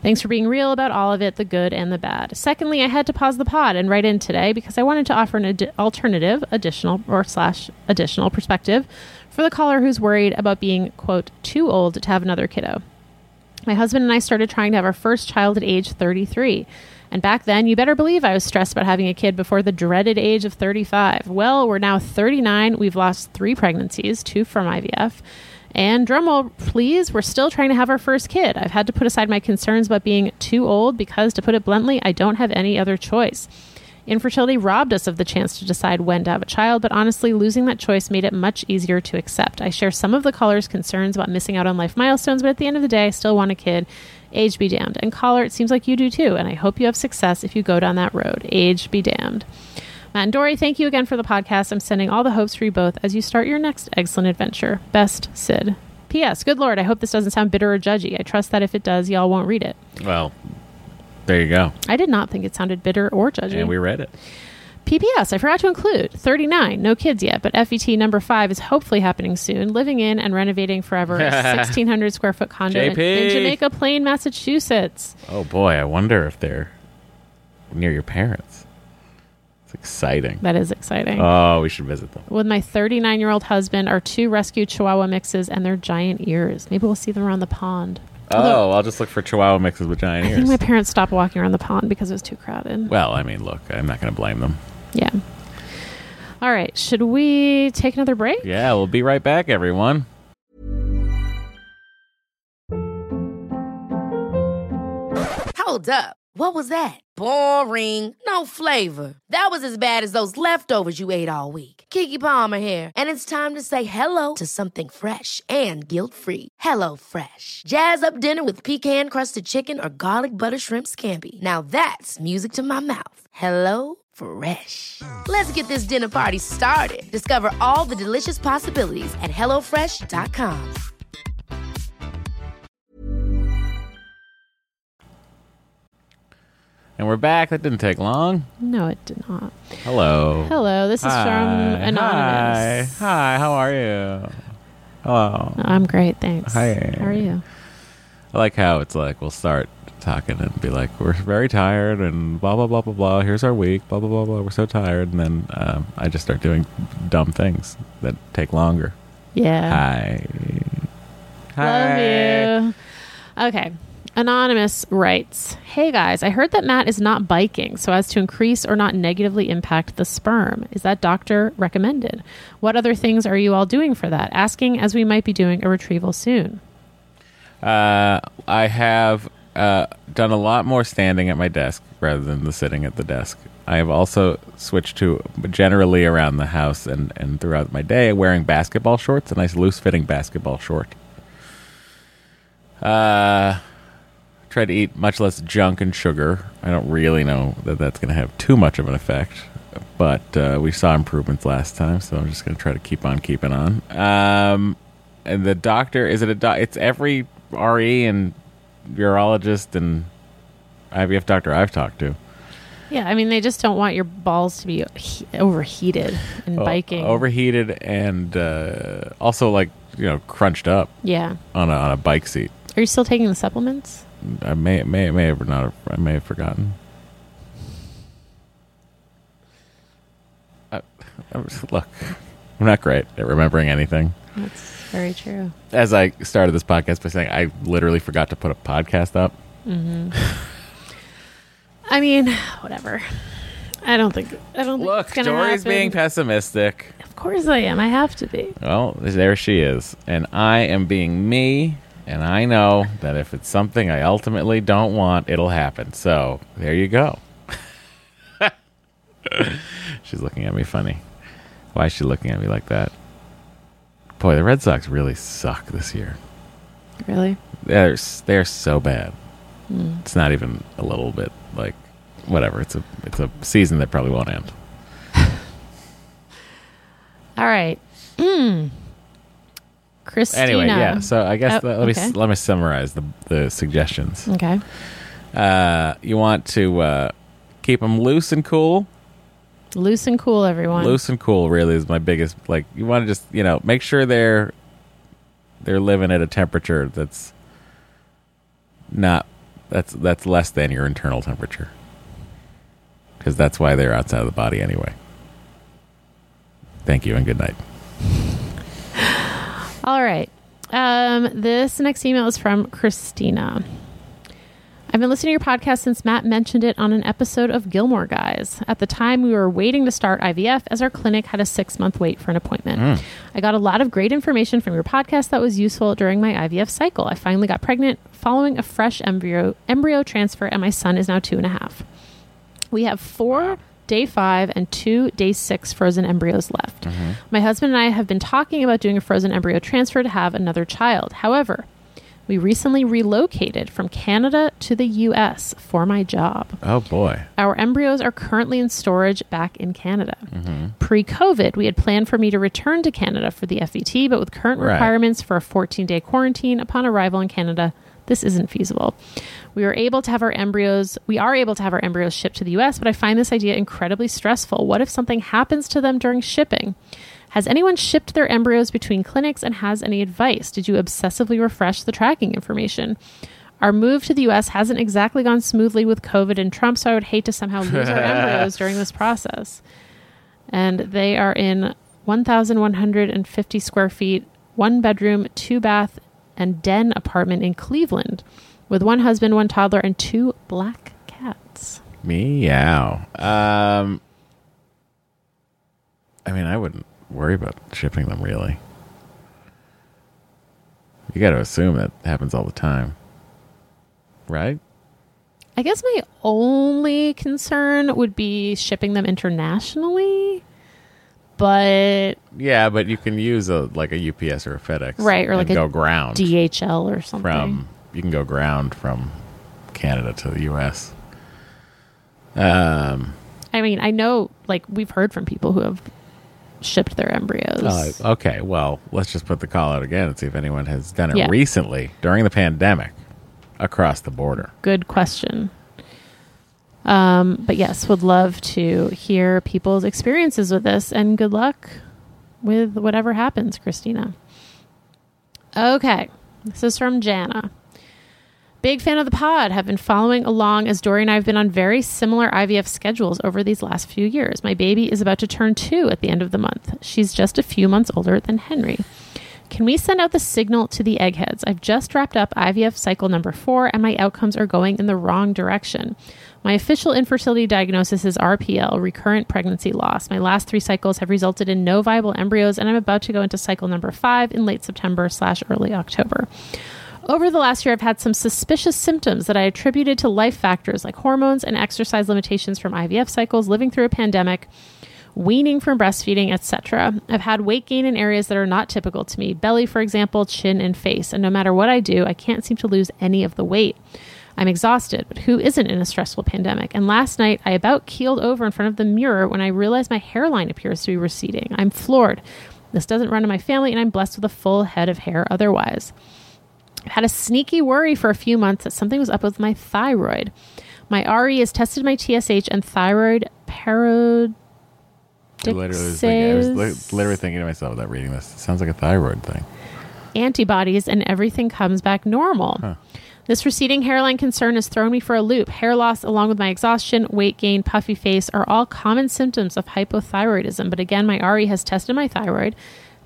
Thanks for being real about all of it, the good and the bad. Secondly, I had to pause the pod and write in today because I wanted to offer an ad- alternative, additional or slash additional perspective for the caller who's worried about being quote too old to have another kiddo. My husband and I started trying to have our first child at age 33. And back then, you better believe I was stressed about having a kid before the dreaded age of 35. Well, we're now 39. We've lost three pregnancies, two from IVF. And drumroll, please, we're still trying to have our first kid. I've had to put aside my concerns about being too old because, to put it bluntly, I don't have any other choice. Infertility robbed us of the chance to decide when to have a child, but honestly, losing that choice made it much easier to accept. I share some of the caller's concerns about missing out on life milestones, but at the end of the day, I still want a kid. Age be damned. And caller, it seems like you do too, and I hope you have success if you go down that road. Age be damned. Matt and Dory, thank you again for the podcast. I'm sending all the hopes for you both as you start your next excellent adventure. Best, Sid. P.S. Good Lord, I hope this doesn't sound bitter or judgy. I trust that if it does, y'all won't read it. Well, there you go. I did not think it sounded bitter or judgy. And we read it. PPS, I forgot to include 39, no kids yet, but FET number five is hopefully happening soon. Living in and renovating forever a 1,600 square foot condo in, in Jamaica Plain, Massachusetts. Oh boy, I wonder if they're near your parents. It's exciting. That is exciting. Oh, we should visit them. With my 39 year old husband, our two rescued Chihuahua mixes, and their giant ears. Maybe we'll see them around the pond. Although- Oh, I'll just look for Chihuahua mixes with giant I ears. think my parents stopped walking around the pond because it was too crowded. well, I mean, look, I'm not going to blame them. Yeah. All right. Should we take another break? Yeah, we'll be right back, everyone. Hold up. What was that? Boring. No flavor. That was as bad as those leftovers you ate all week. Keke Palmer here, and it's time to say hello to something fresh and guilt-free. Hello Fresh. Jazz up dinner with pecan-crusted chicken or garlic butter shrimp scampi. Now that's music to my mouth. Hello Fresh. Let's get this dinner party started. Discover all the delicious possibilities at hellofresh.com. And we're back. That didn't take long. No, it did not. Hello. Hello. This is Hi. from Anonymous. Hi. Hi, how are you? Hello. I'm great. Thanks. Hi. How are you? I like how it's like we'll start talking and be like, we're very tired and blah blah blah blah blah. Here's our week, blah blah blah blah. We're so tired, and then um, I just start doing dumb things that take longer. Yeah. Hi. Love you. Okay. Anonymous writes Hey guys, I heard that Matt is not biking so as to increase or not negatively impact the sperm. Is that doctor recommended? What other things are you all doing for that? Asking as we might be doing a retrieval soon. Uh, I have uh, done a lot more standing at my desk rather than the sitting at the desk. I have also switched to generally around the house and, and throughout my day wearing basketball shorts, a nice loose fitting basketball short. Uh, try to eat much less junk and sugar. I don't really know that that's going to have too much of an effect, but uh, we saw improvements last time, so I'm just going to try to keep on keeping on. Um, and the doctor is it a doc? It's every RE and urologist and IVF doctor I've talked to. Yeah, I mean, they just don't want your balls to be he- overheated in Oh, biking. overheated, and uh, also like you know crunched up yeah. on a on a bike seat. Are you still taking the supplements? I may may may have not I may have forgotten. I, I was- look, I'm not great at remembering anything. That's very true. As I started this podcast by saying, I literally forgot to put a podcast up. Mm-hmm. I mean, whatever. I don't think. I don't think Look, gonna Dory's happen. being pessimistic. Of course I am. I have to be. Well, there she is. And I am being me, and I know that if it's something I ultimately don't want, it'll happen. So, there you go. She's looking at me funny. Why is she looking at me like that? Boy, the Red Sox really suck this year. Really? They're, they're so bad. It's not even a little bit like whatever. It's a it's a season that probably won't end. All right. Mm. Christina. Anyway, yeah. So I guess Oh, let me let me summarize the the suggestions. Okay. Uh, you want to uh, keep them loose and cool. Loose and cool, everyone. Loose and cool really is my biggest. Like you want to just you know make sure they're they're living at a temperature that's not that's that's less than your internal temperature because that's why they're outside of the body anyway. Thank you and good night. All right. Um, this next email is from Christina. I've been listening to your podcast since Matt mentioned it on an episode of Gilmore Guys. At the time, we were waiting to start IVF as our clinic had a six month wait for an appointment. Mm. I got a lot of great information from your podcast that was useful during my IVF cycle. I finally got pregnant following a fresh embryo embryo transfer, and my son is now two and a half. We have four day five and two day six frozen embryos left. Mm-hmm. My husband and I have been talking about doing a frozen embryo transfer to have another child. However, we recently relocated from Canada to the US for my job. Oh boy. Our embryos are currently in storage back in Canada. Mm-hmm. Pre COVID, we had planned for me to return to Canada for the FET, but with current Right. requirements for a 14 day quarantine upon arrival in Canada, this isn't feasible. We are able to have our embryos, we are able to have our embryos shipped to the US, but I find this idea incredibly stressful. What if something happens to them during shipping? Has anyone shipped their embryos between clinics and has any advice? Did you obsessively refresh the tracking information? Our move to the US hasn't exactly gone smoothly with COVID and Trump, so I would hate to somehow lose our embryos during this process. And they are in 1,150 square feet, one bedroom, two bath, and den apartment in Cleveland with one husband, one toddler, and two black cats. Meow. Um, I mean, I wouldn't worry about shipping them really. You got to assume that happens all the time, right? I guess my only concern would be shipping them internationally. But Yeah, but you can use a like a UPS or a FedEx, Right, or like a go ground DHL or something. from. You can go ground from Canada to the U.S. Um. I mean, I know, like, we've heard from people who have shipped their embryos. uh, okay. Well, let's just put the call out again and see if anyone has done it Yeah. recently during the pandemic across the border. Good question. Um, but yes, would love to hear people's experiences with this, and good luck with whatever happens, Christina. Okay, this is from Jana. Big fan of the pod. Have been following along as Dory and I have been on very similar IVF schedules over these last few years. My baby is about to turn two at the end of the month. She's just a few months older than Henry. Can we send out the signal to the eggheads? I've just wrapped up IVF cycle number four, and my outcomes are going in the wrong direction. My official infertility diagnosis is RPL, recurrent pregnancy loss. My last three cycles have resulted in no viable embryos, and I'm about to go into cycle number five in late September slash early October. Over the last year, I've had some suspicious symptoms that I attributed to life factors like hormones and exercise limitations from IVF cycles, living through a pandemic, weaning from breastfeeding, etc. I've had weight gain in areas that are not typical to me belly, for example, chin, and face. And no matter what I do, I can't seem to lose any of the weight. I'm exhausted, but who isn't in a stressful pandemic? And last night, I about keeled over in front of the mirror when I realized my hairline appears to be receding. I'm floored. This doesn't run in my family, and I'm blessed with a full head of hair otherwise. Had a sneaky worry for a few months that something was up with my thyroid. My RE has tested my TSH and thyroid parod. I literally, was thinking, I was literally thinking to myself without reading this. It sounds like a thyroid thing. antibodies and everything comes back normal. This receding hairline concern has thrown me for a loop. Hair loss, along with my exhaustion, weight gain, puffy face, are all common symptoms of hypothyroidism. But again, my RE has tested my thyroid.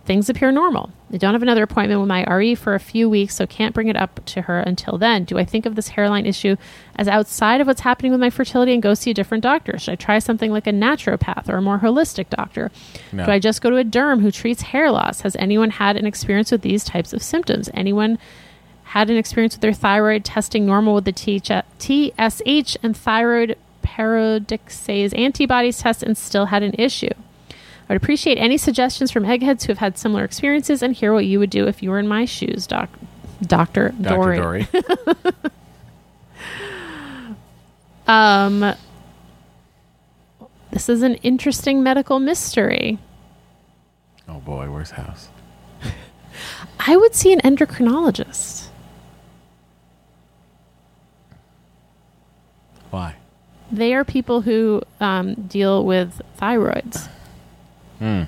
Things appear normal. I don't have another appointment with my RE for a few weeks, so can't bring it up to her until then. Do I think of this hairline issue as outside of what's happening with my fertility and go see a different doctor? Should I try something like a naturopath or a more holistic doctor? No. Do I just go to a derm who treats hair loss? Has anyone had an experience with these types of symptoms? Anyone had an experience with their thyroid testing normal with the TSH and thyroid peroxidase antibodies test and still had an issue? I would appreciate any suggestions from eggheads who have had similar experiences and hear what you would do if you were in my shoes, doc- Doctor Dr. Dory. Dory. Um, this is an interesting medical mystery. oh boy, where's house? I would see an endocrinologist. Why? They are people who um, deal with thyroids. Hmm.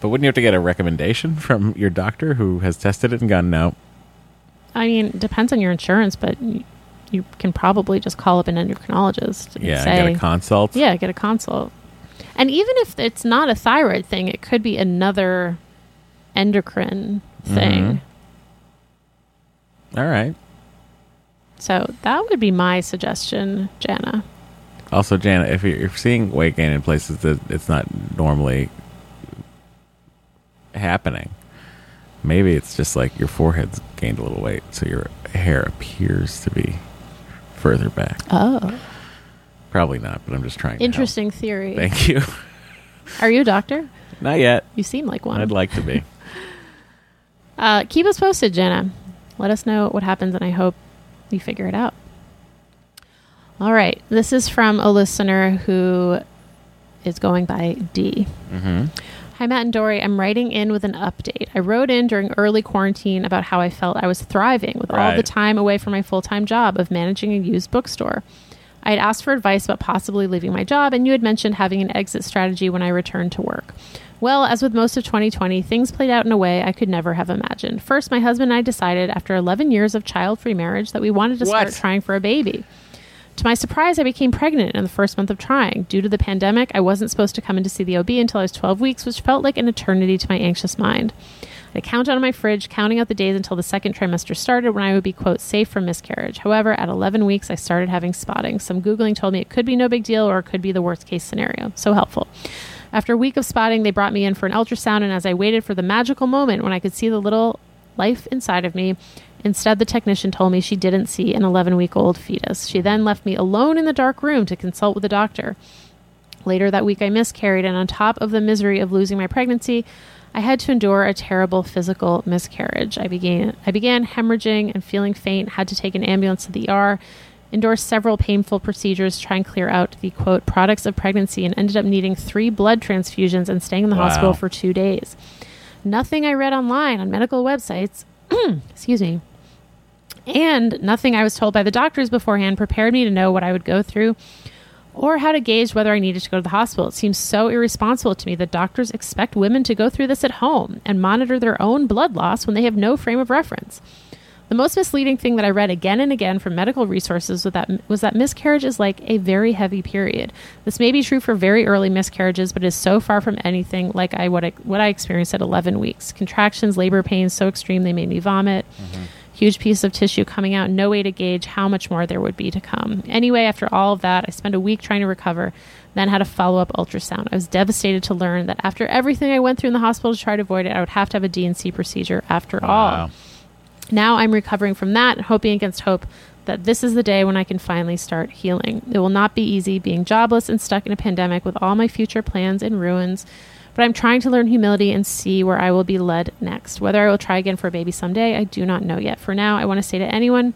But wouldn't you have to get a recommendation from your doctor who has tested it and gone, no? I mean, it depends on your insurance, but you, you can probably just call up an endocrinologist and Yeah, say, get a consult. yeah, get a consult. And even if it's not a thyroid thing, it could be another endocrine mm-hmm. thing. All right. So that would be my suggestion, Jana. Also, Janet, if you're, if seeing weight gain in places that it's not normally happening, maybe it's just like your forehead's gained a little weight, so your hair appears to be further back. Oh, Probably not, but I'm just trying. interesting theory. Thank you. Are you a doctor? not yet. You seem like one. I'd like to be. Uh, keep us posted, Jenna. Let us know what happens, and I hope you figure it out. All right. This is from a listener who is going by D. hmm Hi, Matt and Dory. I'm writing in with an update. I wrote in during early quarantine about how I felt I was thriving with all the time away from my full time job of managing a used bookstore. I had asked for advice about possibly leaving my job, and you had mentioned having an exit strategy when I returned to work. Well, as with most of 2020, things played out in a way I could never have imagined. First, my husband and I decided, after 11 years of child free marriage, that we wanted to start trying for a baby. To my surprise, I became pregnant in the first month of trying. Due to the pandemic, I wasn't supposed to come in to see the OB until I was 12 weeks, which felt like an eternity to my anxious mind. I a on my fridge, counting out the days until the second trimester started when I would be, quote, safe from miscarriage. However, at 11 weeks, I started having spotting. Some Googling told me it could be no big deal or it could be the worst case scenario. So helpful. After a week of spotting, they brought me in for an ultrasound, and as I waited for the magical moment when I could see the little life inside of me, instead the technician told me she didn't see an 11 week old fetus. She then left me alone in the dark room to consult with the doctor. Later that week, I miscarried, and on top of the misery of losing my pregnancy, I had to endure a terrible physical miscarriage. I began I began hemorrhaging and feeling faint, had to take an ambulance to the ER, endured several painful procedures to try and clear out the quote products of pregnancy, and ended up needing three blood transfusions and staying in the Wow. hospital for two days. Nothing I read online on medical websites, excuse me, and nothing I was told by the doctors beforehand prepared me to know what I would go through or how to gauge whether I needed to go to the hospital. It seems so irresponsible to me that doctors expect women to go through this at home and monitor their own blood loss when they have no frame of reference. The most misleading thing that I read again and again from medical resources was that, was that miscarriage is like a very heavy period. This may be true for very early miscarriages, but is so far from anything like I what I, what I experienced at 11 weeks. Contractions, labor pains so extreme they made me vomit. Mm-hmm. Huge piece of tissue coming out, no way to gauge how much more there would be to come. Anyway, after all of that, I spent a week trying to recover, then had a follow up ultrasound. I was devastated to learn that after everything I went through in the hospital to try to avoid it, I would have to have a D&C procedure after all. Now I'm recovering from that hoping against hope that this is the day when I can finally start healing. It will not be easy being jobless and stuck in a pandemic with all my future plans in ruins, but I'm trying to learn humility and see where I will be led next. Whether I will try again for a baby someday, I do not know yet. For now, I want to say to anyone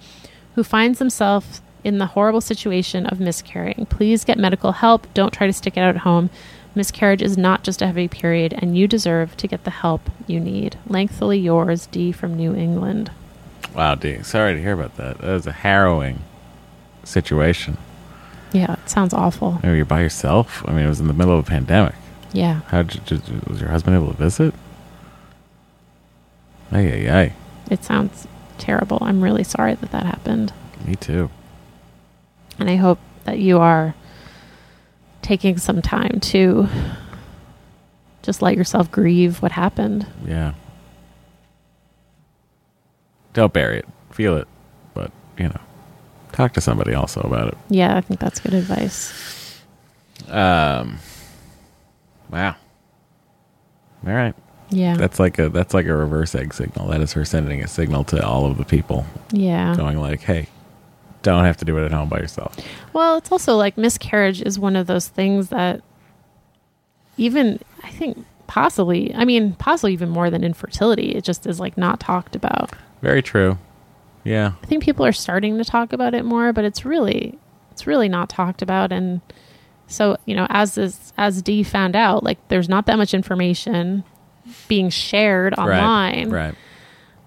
who finds themselves in the horrible situation of miscarrying, please get medical help. Don't try to stick it out at home. Miscarriage is not just a heavy period, and you deserve to get the help you need. Lengthily yours, D from New England. Wow, D. Sorry to hear about that. That was a harrowing situation. Yeah, it sounds awful. You're by yourself. I mean, it was in the middle of a pandemic. Yeah. How did was your husband able to visit? Ay, ay, ay. It sounds terrible. I'm really sorry that that happened. Me too. And I hope that you are taking some time to just let yourself grieve what happened. Yeah. Don't bury it. Feel it. But, you know, talk to somebody also about it. Yeah, I think that's good advice. Um, wow. All right. Yeah. That's like a that's like a reverse egg signal. That is her sending a signal to all of the people, yeah. going like, "Hey, don't have to do it at home by yourself." Well, it's also like miscarriage is one of those things that even I think possibly, I mean, possibly even more than infertility, it just is like not talked about. Very true. Yeah. I think people are starting to talk about it more, but it's really it's really not talked about and so, you know, as this as Dee found out, like there's not that much information being shared online Right. Right.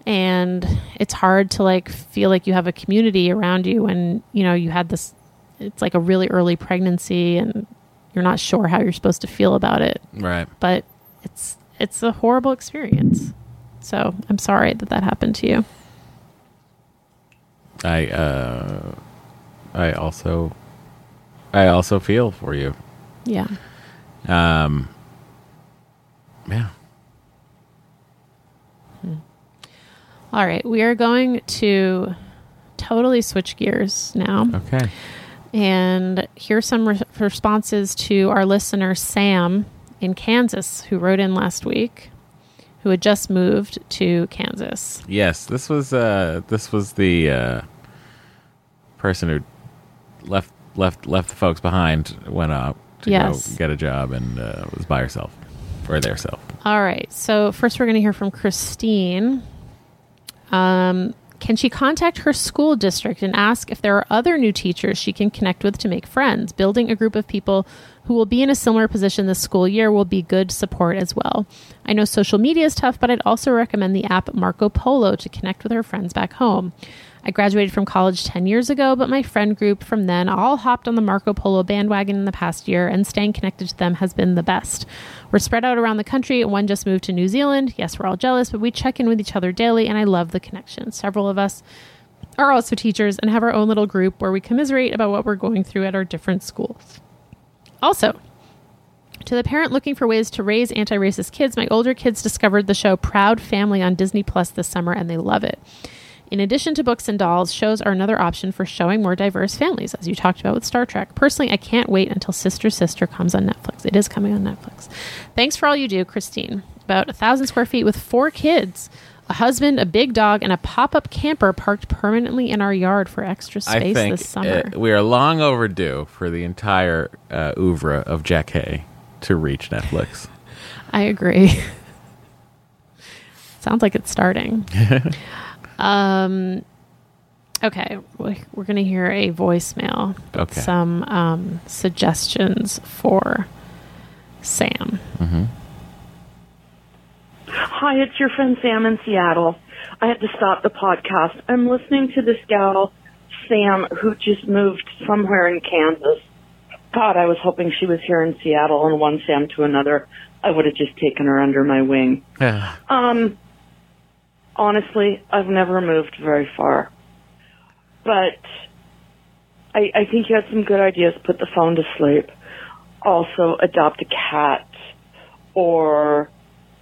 and it's hard to like feel like you have a community around you when, you know, you had this it's like a really early pregnancy and you're not sure how you're supposed to feel about it, Right. but it's it's a horrible experience. So, I'm sorry that that happened to you. I uh I also I also feel for you. Yeah. Um Yeah. All right, we are going to totally switch gears now. Okay. And here's some re- responses to our listener, Sam in Kansas, who wrote in last week, who had just moved to Kansas. Yes, this was uh this was the uh person who left left left the folks behind, went up to Yes. go get a job and uh, was by herself or their self. All right. So first, we're going to hear from Christine. Um, can she contact her school district and ask if there are other new teachers she can connect with to make friends? Building a group of people who will be in a similar position this school year will be good support as well. I know social media is tough, but I'd also recommend the app Marco Polo to connect with her friends back home. I graduated from college 10 years ago, but my friend group from then all hopped on the Marco Polo bandwagon in the past year, and staying connected to them has been the best. We're spread out around the country. One just moved to New Zealand. Yes, we're all jealous, but we check in with each other daily, and I love the connection. Several of us are also teachers and have our own little group where we commiserate about what we're going through at our different schools. Also, to the parent looking for ways to raise anti racist kids, my older kids discovered the show Proud Family on Disney Plus this summer and they love it. In addition to books and dolls, shows are another option for showing more diverse families, as you talked about with Star Trek. Personally, I can't wait until Sister Sister comes on Netflix. It is coming on Netflix. Thanks for all you do, Christine. About a thousand square feet with four kids, a husband, a big dog, and a pop up camper parked permanently in our yard for extra space this summer. uh, we are long overdue for the entire uh, oeuvre of Jackée to reach Netflix. I agree. Sounds like it's starting. um, okay, we- we're going to hear a voicemail. with Okay. Some um, suggestions for Sam. Hi, it's your friend Sam in Seattle. I had to stop the podcast. I'm listening to this gal, Sam, who just moved somewhere in Kansas. God, I was hoping she was here in Seattle and one Sam to another. I would have just taken her under my wing. Yeah. Um, honestly, I've never moved very far. But I, I think you had some good ideas. Put the phone to sleep. Also, adopt a cat or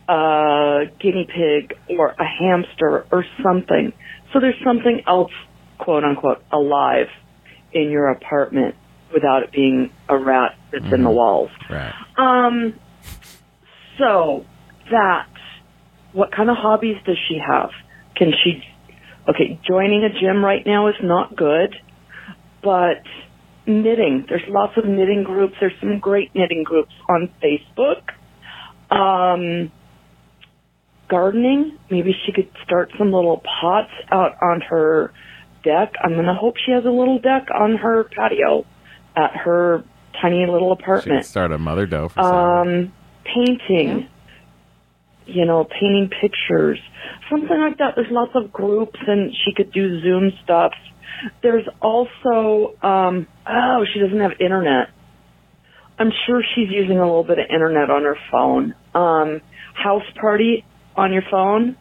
a guinea pig or a hamster or something. So there's something else, quote unquote, alive in your apartment without it being a rat that's in the walls. right. Um, so that, what kind of hobbies does she have? Can she, okay, joining a gym right now is not good, but knitting, there's lots of knitting groups. There's some great knitting groups on Facebook. Um, gardening, maybe she could start some little pots out on her deck. I'm going to hope she has a little deck on her patio at her tiny little She could apartment start a mother dough for sale. um, painting, you know, painting pictures, something like that. There's lots of groups, and she could do Zoom stuff. There's also, um, oh, she doesn't have internet. I'm sure she's using a little bit of internet on her phone. Um, house party on your phone.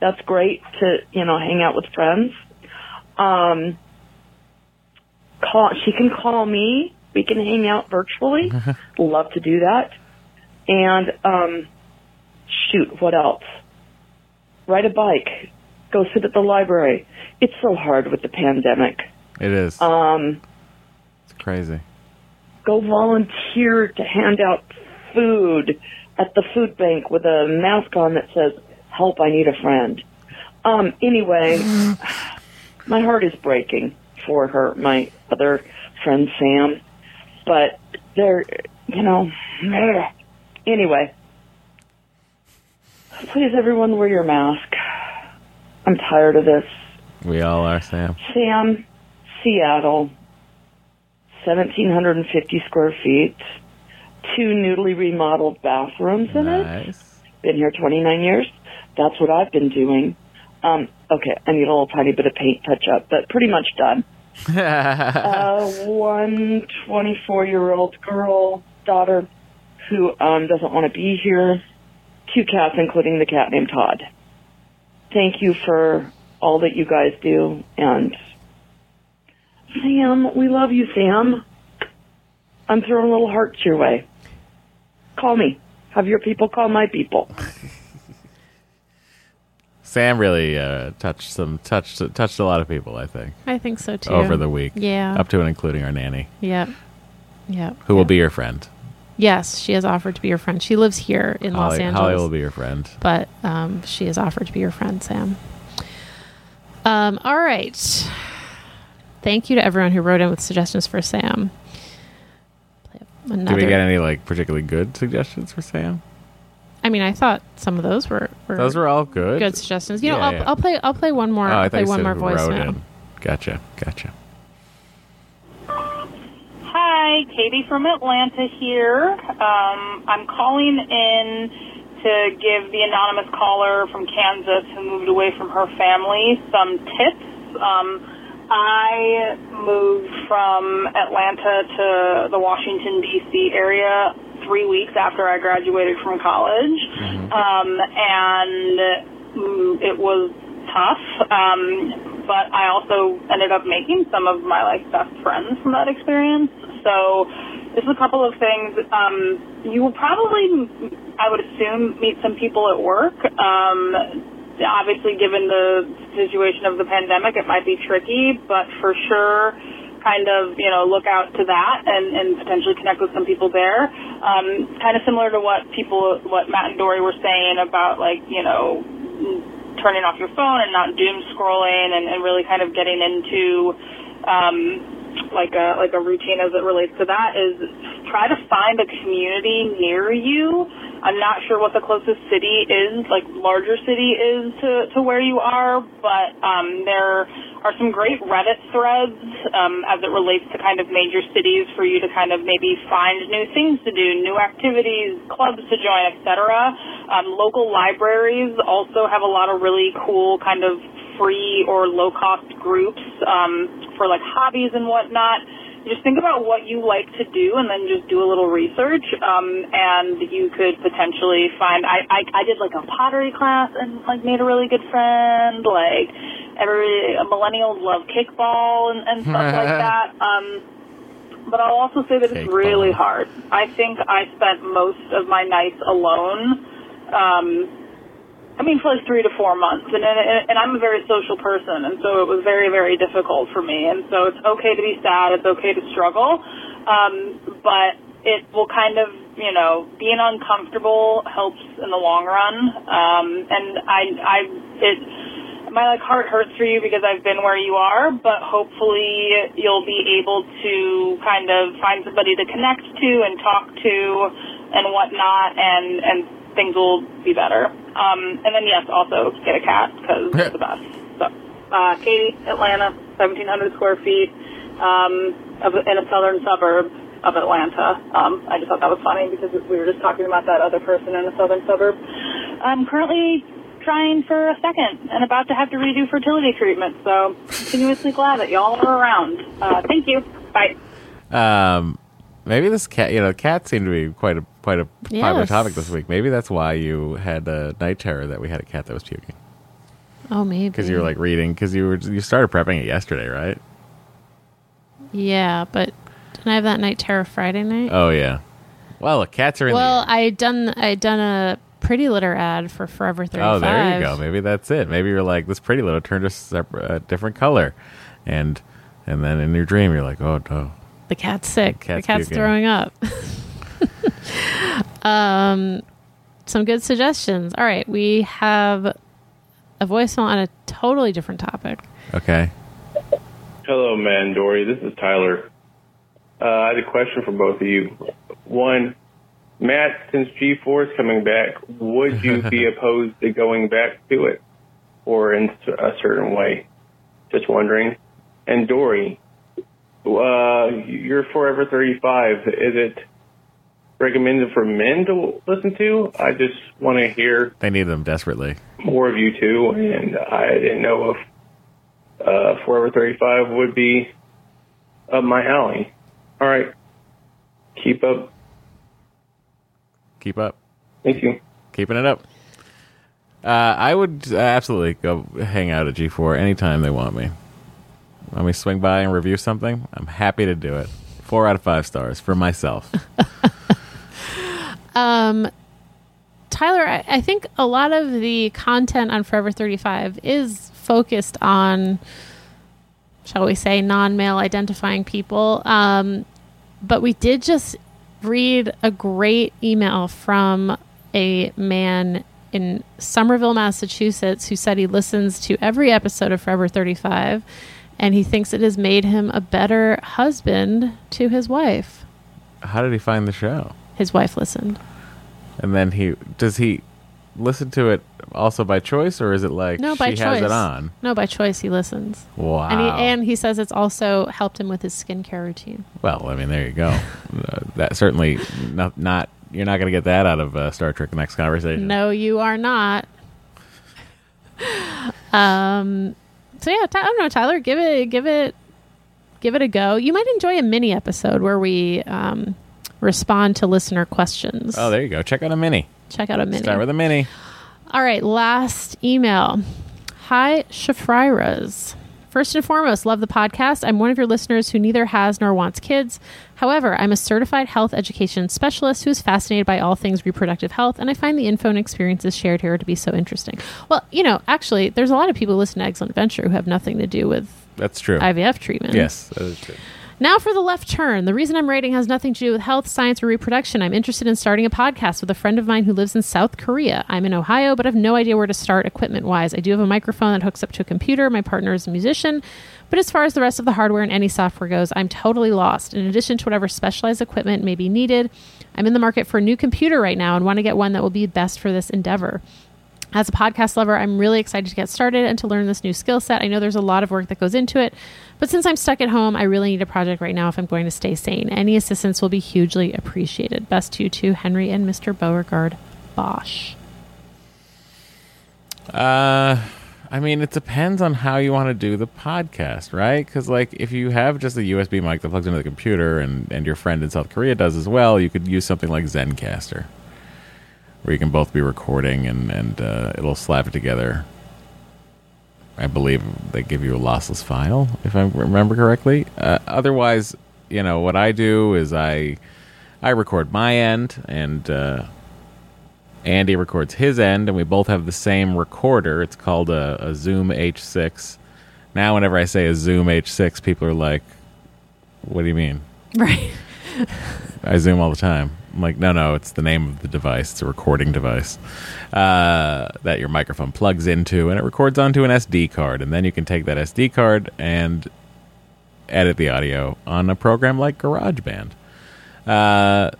That's great to, you know, hang out with friends. Um, call, she can call me. We can hang out virtually. Love to do that. And, um, shoot, what else? Ride a bike. Go sit at the library. It's so hard with the pandemic. It is. Um, it's crazy. go volunteer to hand out food at the food bank with a mask on that says, help, I need a friend. Um, anyway, my heart is breaking for her, my other friend Sam, but they're, you know, anyway, please everyone wear your mask. I'm tired of this. We all are, Sam. Sam, Seattle, 1,750 square feet, two newly remodeled bathrooms in it. Nice. Been here 29 years. That's what I've been doing. Um, okay, I need a little tiny bit of paint touch up, but pretty much done. uh, one 24 year old girl, daughter, who um, doesn't want to be here. Two cats, including the cat named Todd. Thank you for all that you guys do, and Sam, we love you, Sam. I'm throwing little hearts your way. Call me. Have your people call my people. Sam really uh, touched some touched touched a lot of people. I think I think so too. over the week, Yeah. up to and including our nanny, Yep. Yep. who will be your friend. Yes, she has offered to be your friend. She lives here in Los Angeles. Holly will be your friend. but um, she has offered to be your friend, Sam. Um, all right. Thank you to everyone who wrote in with suggestions for Sam. Did Another, we get any like particularly good suggestions for Sam? I mean, I thought some of those were, were Those were all good. good suggestions. You know, Yeah, I'll, yeah. I'll play. I'll play one more. Oh, I I'll play one more who voice wrote now. in. Gotcha, gotcha. Hi, Katie from Atlanta here. Um, I'm calling in to give the anonymous caller from Kansas who moved away from her family some tips. Um, I moved from Atlanta to the Washington, D.C. area three weeks after I graduated from college. Um, and mm, it was tough. Um, but I also ended up making some of my like best friends from that experience. So just a couple of things. Um, you will probably, I would assume, meet some people at work. Um, obviously, given the situation of the pandemic, it might be tricky, but for sure, kind of, you know, look out to that and, and potentially connect with some people there. Um, kind of similar to what people, what Matt and Dory were saying about, like, you know, turning off your phone and not doom scrolling and, and really kind of getting into um, like a like a routine as it relates to that is try to find a community near you. I'm not sure what the closest city is, like larger city is to, to where you are, but um, there are some great Reddit threads um, as it relates to kind of major cities for you to kind of maybe find new things to do, new activities, clubs to join, etc. Um, local libraries also have a lot of really cool kind of free or low cost groups um, for like hobbies and whatnot. Just think about what you like to do and then just do a little research. Um, and you could potentially find. I, I I did like a pottery class and like made a really good friend. Like every millennials love kickball and, and stuff like that. Um, but I'll also say that it's really hard. I think I spent most of my nights alone. Um, I mean, for like three to four months, and, and and I'm a very social person, and so it was very very difficult for me. And so it's okay to be sad, it's okay to struggle, um, but it will kind of you know being uncomfortable helps in the long run. Um, and I I it my like heart hurts for you because I've been where you are, but hopefully you'll be able to kind of find somebody to connect to and talk to and whatnot, and and things will be better. Um, and then yes, also get a cat because it's the best. So, uh, Katie, Atlanta, 1,700 square feet, um, of, in a southern suburb of Atlanta. Um, I just thought that was funny because we were just talking about that other person in a southern suburb. I'm currently trying for a second and about to have to redo fertility treatment. So, continuously glad that y'all are around. Uh, thank you. Bye. Um, maybe this cat, you know, cats seem to be quite a quite a popular Yes. topic this week. Maybe that's why you had a night terror that we had a cat that was puking Oh, maybe because you were like reading because you were you started prepping it yesterday, right? yeah, but didn't I have that night terror Friday night? Oh yeah. Well, cats are in well, the. I had done I done a Pretty Litter ad for Forever Thirty Five. Oh, there you go. Maybe that's it. Maybe you're like this pretty little turned a, separ- a different color, and and then in your dream you're like, oh no, The cat's sick. Cat's the cat's throwing up. um, some good suggestions. All right, we have a voicemail on a totally different topic. okay. Hello, man, Dory. This is Tyler. Uh, I had a question for both of you. One, Matt, since G4 is coming back, would you be opposed to going back to it or in a certain way? Just wondering. And Dory, uh, you're Forever 35. Is it recommended for men to listen to? I just want to hear They need them desperately. more of you two, and I didn't know if uh, Forever 35 would be up my alley. All right. Keep up. Keep up. Thank you. keeping it up. Uh, I would uh, absolutely go hang out at G4 anytime they want me. Let me swing by and review something? I'm happy to do it. Four out of five stars for myself. Tyler, I, I think a lot of the content on Forever 35 is focused on, shall we say, non male identifying people. Um, but we did just read a great email from a man in Somerville, Massachusetts, who said he listens to every episode of Forever 35 and he thinks it has made him a better husband to his wife. How did he find the show? His wife listened. And then he does he listen to it also by choice, or is it like No, she by has choice. it on? No, by choice, he listens. Wow. And he, and he says it's also helped him with his skincare routine. well, I mean, there you go. uh, that certainly not not you're not going to get that out of uh, Star Trek: The Next Conversation. No, you are not. um. So yeah, I don't know, Tyler. Give it, give it, give it a go. You might enjoy a mini episode where we um, respond to listener questions. Oh, there you go. Check out a mini. Check out a mini. Start with a mini. All right, last email. Hi, Shafriras. First and foremost, love the podcast. I'm one of your listeners who neither has nor wants kids. However, I'm a certified health education specialist who is fascinated by all things reproductive health, and I find the info and experiences shared here to be so interesting. Well, you know, actually, there's a lot of people who listen to Eggcellent Adventure who have nothing to do with That's true. IVF treatment. Yes, that is true. Now for the left turn. The reason I'm writing has nothing to do with health, science, or reproduction. I'm interested in starting a podcast with a friend of mine who lives in South Korea. I'm in Ohio, but I have no idea where to start equipment wise. I do have a microphone that hooks up to a computer. My partner is a musician. But as far as the rest of the hardware and any software goes, I'm totally lost. In addition to whatever specialized equipment may be needed, I'm in the market for a new computer right now and want to get one that will be best for this endeavor. As a podcast lover, I'm really excited to get started and to learn this new skill set. I know there's a lot of work that goes into it, but since I'm stuck at home, I really need a project right now if I'm going to stay sane. Any assistance will be hugely appreciated. Best to you two, Henry and Mr. Beauregard Bosch. Uh, I mean, it depends on how you want to do the podcast, right? Because, like, if you have just a USB mic that plugs into the computer and, and your friend in South Korea does as well, you could use something like Zencastr, where you can both be recording and, and uh, it'll slap it together. I believe they give you a lossless file, if I remember correctly. Uh, otherwise, you know, what I do is I I record my end and uh, Andy records his end, and we both have the same recorder. It's called a, a Zoom H6. Now, whenever I say a Zoom H6, people are like, "What do you mean?" Right. I Zoom all the time. I'm like, no, no, it's the name of the device. It's a recording device uh, that your microphone plugs into, and it records onto an SD card. And then you can take that SD card and edit the audio on a program like GarageBand. Uh,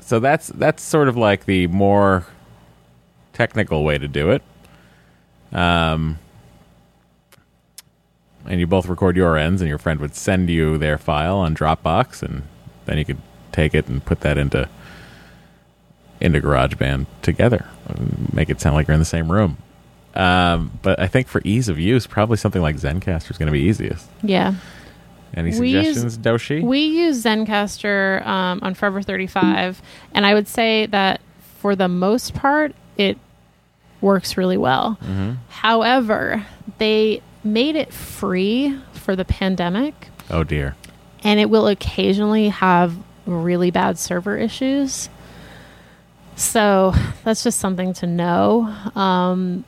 so that's that's sort of like the more technical way to do it. Um, and you both record your ends, and your friend would send you their file on Dropbox, and then you could take it and put that into into GarageBand together, make it sound like you're in the same room. Um, but I think for ease of use, probably something like Zencastr is going to be easiest. Yeah. Any We use- suggestions, Doshi? We use Zencastr um, on Forever 35, and I would say that for the most part, it works really well. However, they made it free for the pandemic, oh dear. and it will occasionally have really bad server issues. So that's just something to know. Um,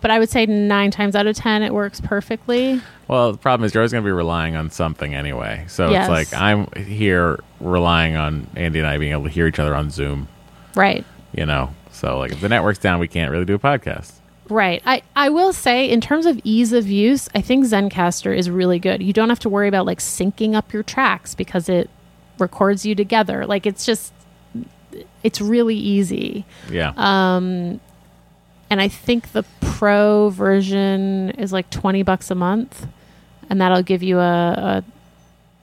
but I would say nine times out of ten, it works perfectly. Well, the problem is you're always going to be relying on something anyway. So Yes. it's like I'm here relying on Andy and I being able to hear each other on Zoom. Right. You know, so like if the network's down, we can't really do a podcast. Right. I, I will say, in terms of ease of use, I think Zencastr is really good. You don't have to worry about like syncing up your tracks because it records you together. Like it's just, it's really easy. Yeah. Um, and I think the pro version is like 20 bucks a month. And that'll give you a, a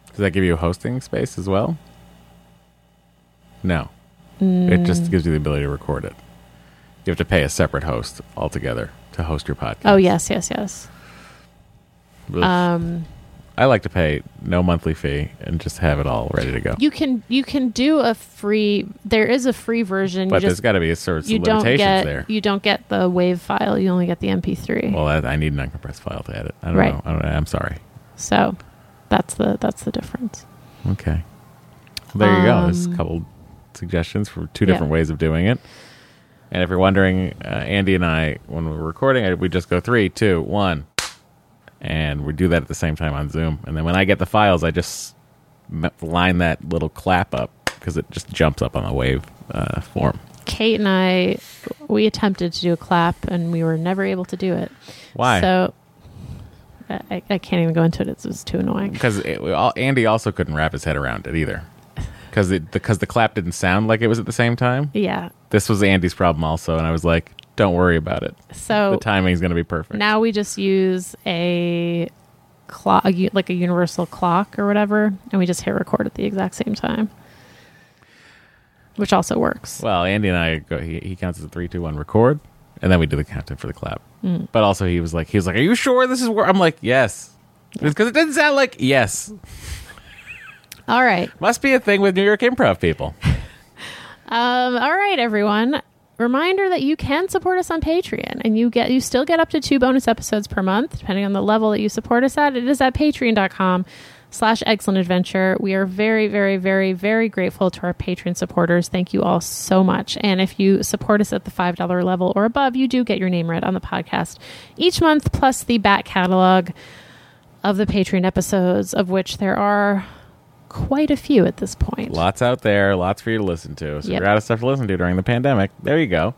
Does that give you a hosting space as well? No. It just gives you the ability to record it. You have to pay a separate host altogether to host your podcast. oh, yes, yes, yes. Ugh. Um, I like to pay no monthly fee and just have it all ready to go. you can you can do a free. There is a free version. but there's got to be a sort of you don't get there. you don't get the wave file. You only get the MP3. Well, I, I need an uncompressed file to edit. I don't Right. know. I don't, I'm sorry. so that's the that's the difference. Okay. Well, there you go. There's a Um, couple suggestions for two yeah. different ways of doing it. And if you're wondering, uh, Andy and I, when we're recording, we just go three, two, one, and we do that at the same time on Zoom. And then when I get the files, I just line that little clap up because it just jumps up on the wave uh, form. Kate and I, we attempted to do a clap and we were never able to do it. Why? So I, I can't even go into it. It's just too annoying. Because Andy also couldn't wrap his head around it either. Because it because the clap didn't sound like it was at the same time. Yeah. This was Andy's problem also, and I was like, "Don't worry about it. So The timing's going to be perfect." now we just use a clock, like a universal clock or whatever, and we just hit record at the exact same time, which also works. Well, Andy and I go. He, he counts as a three, two, one, record, and then we do the countdown for the clap. Mm. But also, he was like, he was like, "Are you sure this is where?" I'm like, "Yes," because it didn't sound like yes. All right. Must be a thing with New York improv people. Um, all right, everyone. Reminder that you can support us on Patreon, and you get you still get up to two bonus episodes per month, depending on the level that you support us at. It is at patreon.com slash excellent adventure. We are very, very, very, very grateful to our Patreon supporters. Thank you all so much. And if you support us at the five dollar level or above, you do get your name read on the podcast each month, plus the back catalog of the Patreon episodes, of which there are quite a few at this point. Lots out there, lots for you to listen to. So Yep. you're out of stuff to listen to during the pandemic. There you go.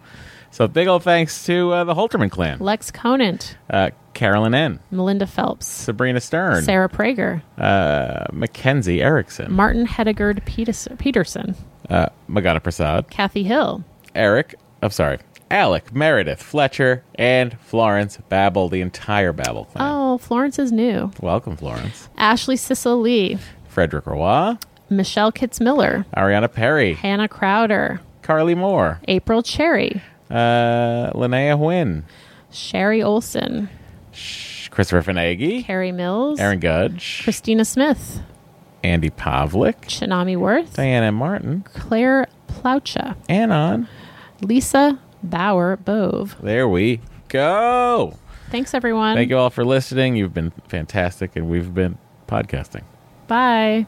So big old thanks to uh, the Holterman clan, Lex Conant, uh, Carolyn N, Melinda Phelps, Sabrina Stern, Sarah Prager, uh, Mackenzie Erickson, Martin Hedegard Peterson, uh, Magana Prasad, Kathy Hill, Eric. I'm sorry, Alec, Meredith, Fletcher, and Florence Babel. The entire Babel clan. Oh, Florence is new. Welcome, Florence. Ashley Sissel Lee, Frederick Roy, Michelle Kitts Miller, Ariana Perry, Hannah Crowder, Carly Moore, April Cherry, uh, Linnea Wynn, Sherry Olson, Christopher Finagi, Carrie Mills, Aaron Gudge, Christina Smith, Andy Pavlik, Shinami Worth, Diana Martin, Claire Ploucha, Anon. Lisa Bauer Bove. There we go. Thanks, everyone. Thank you all for listening. You've been fantastic, and we've been podcasting. Bye.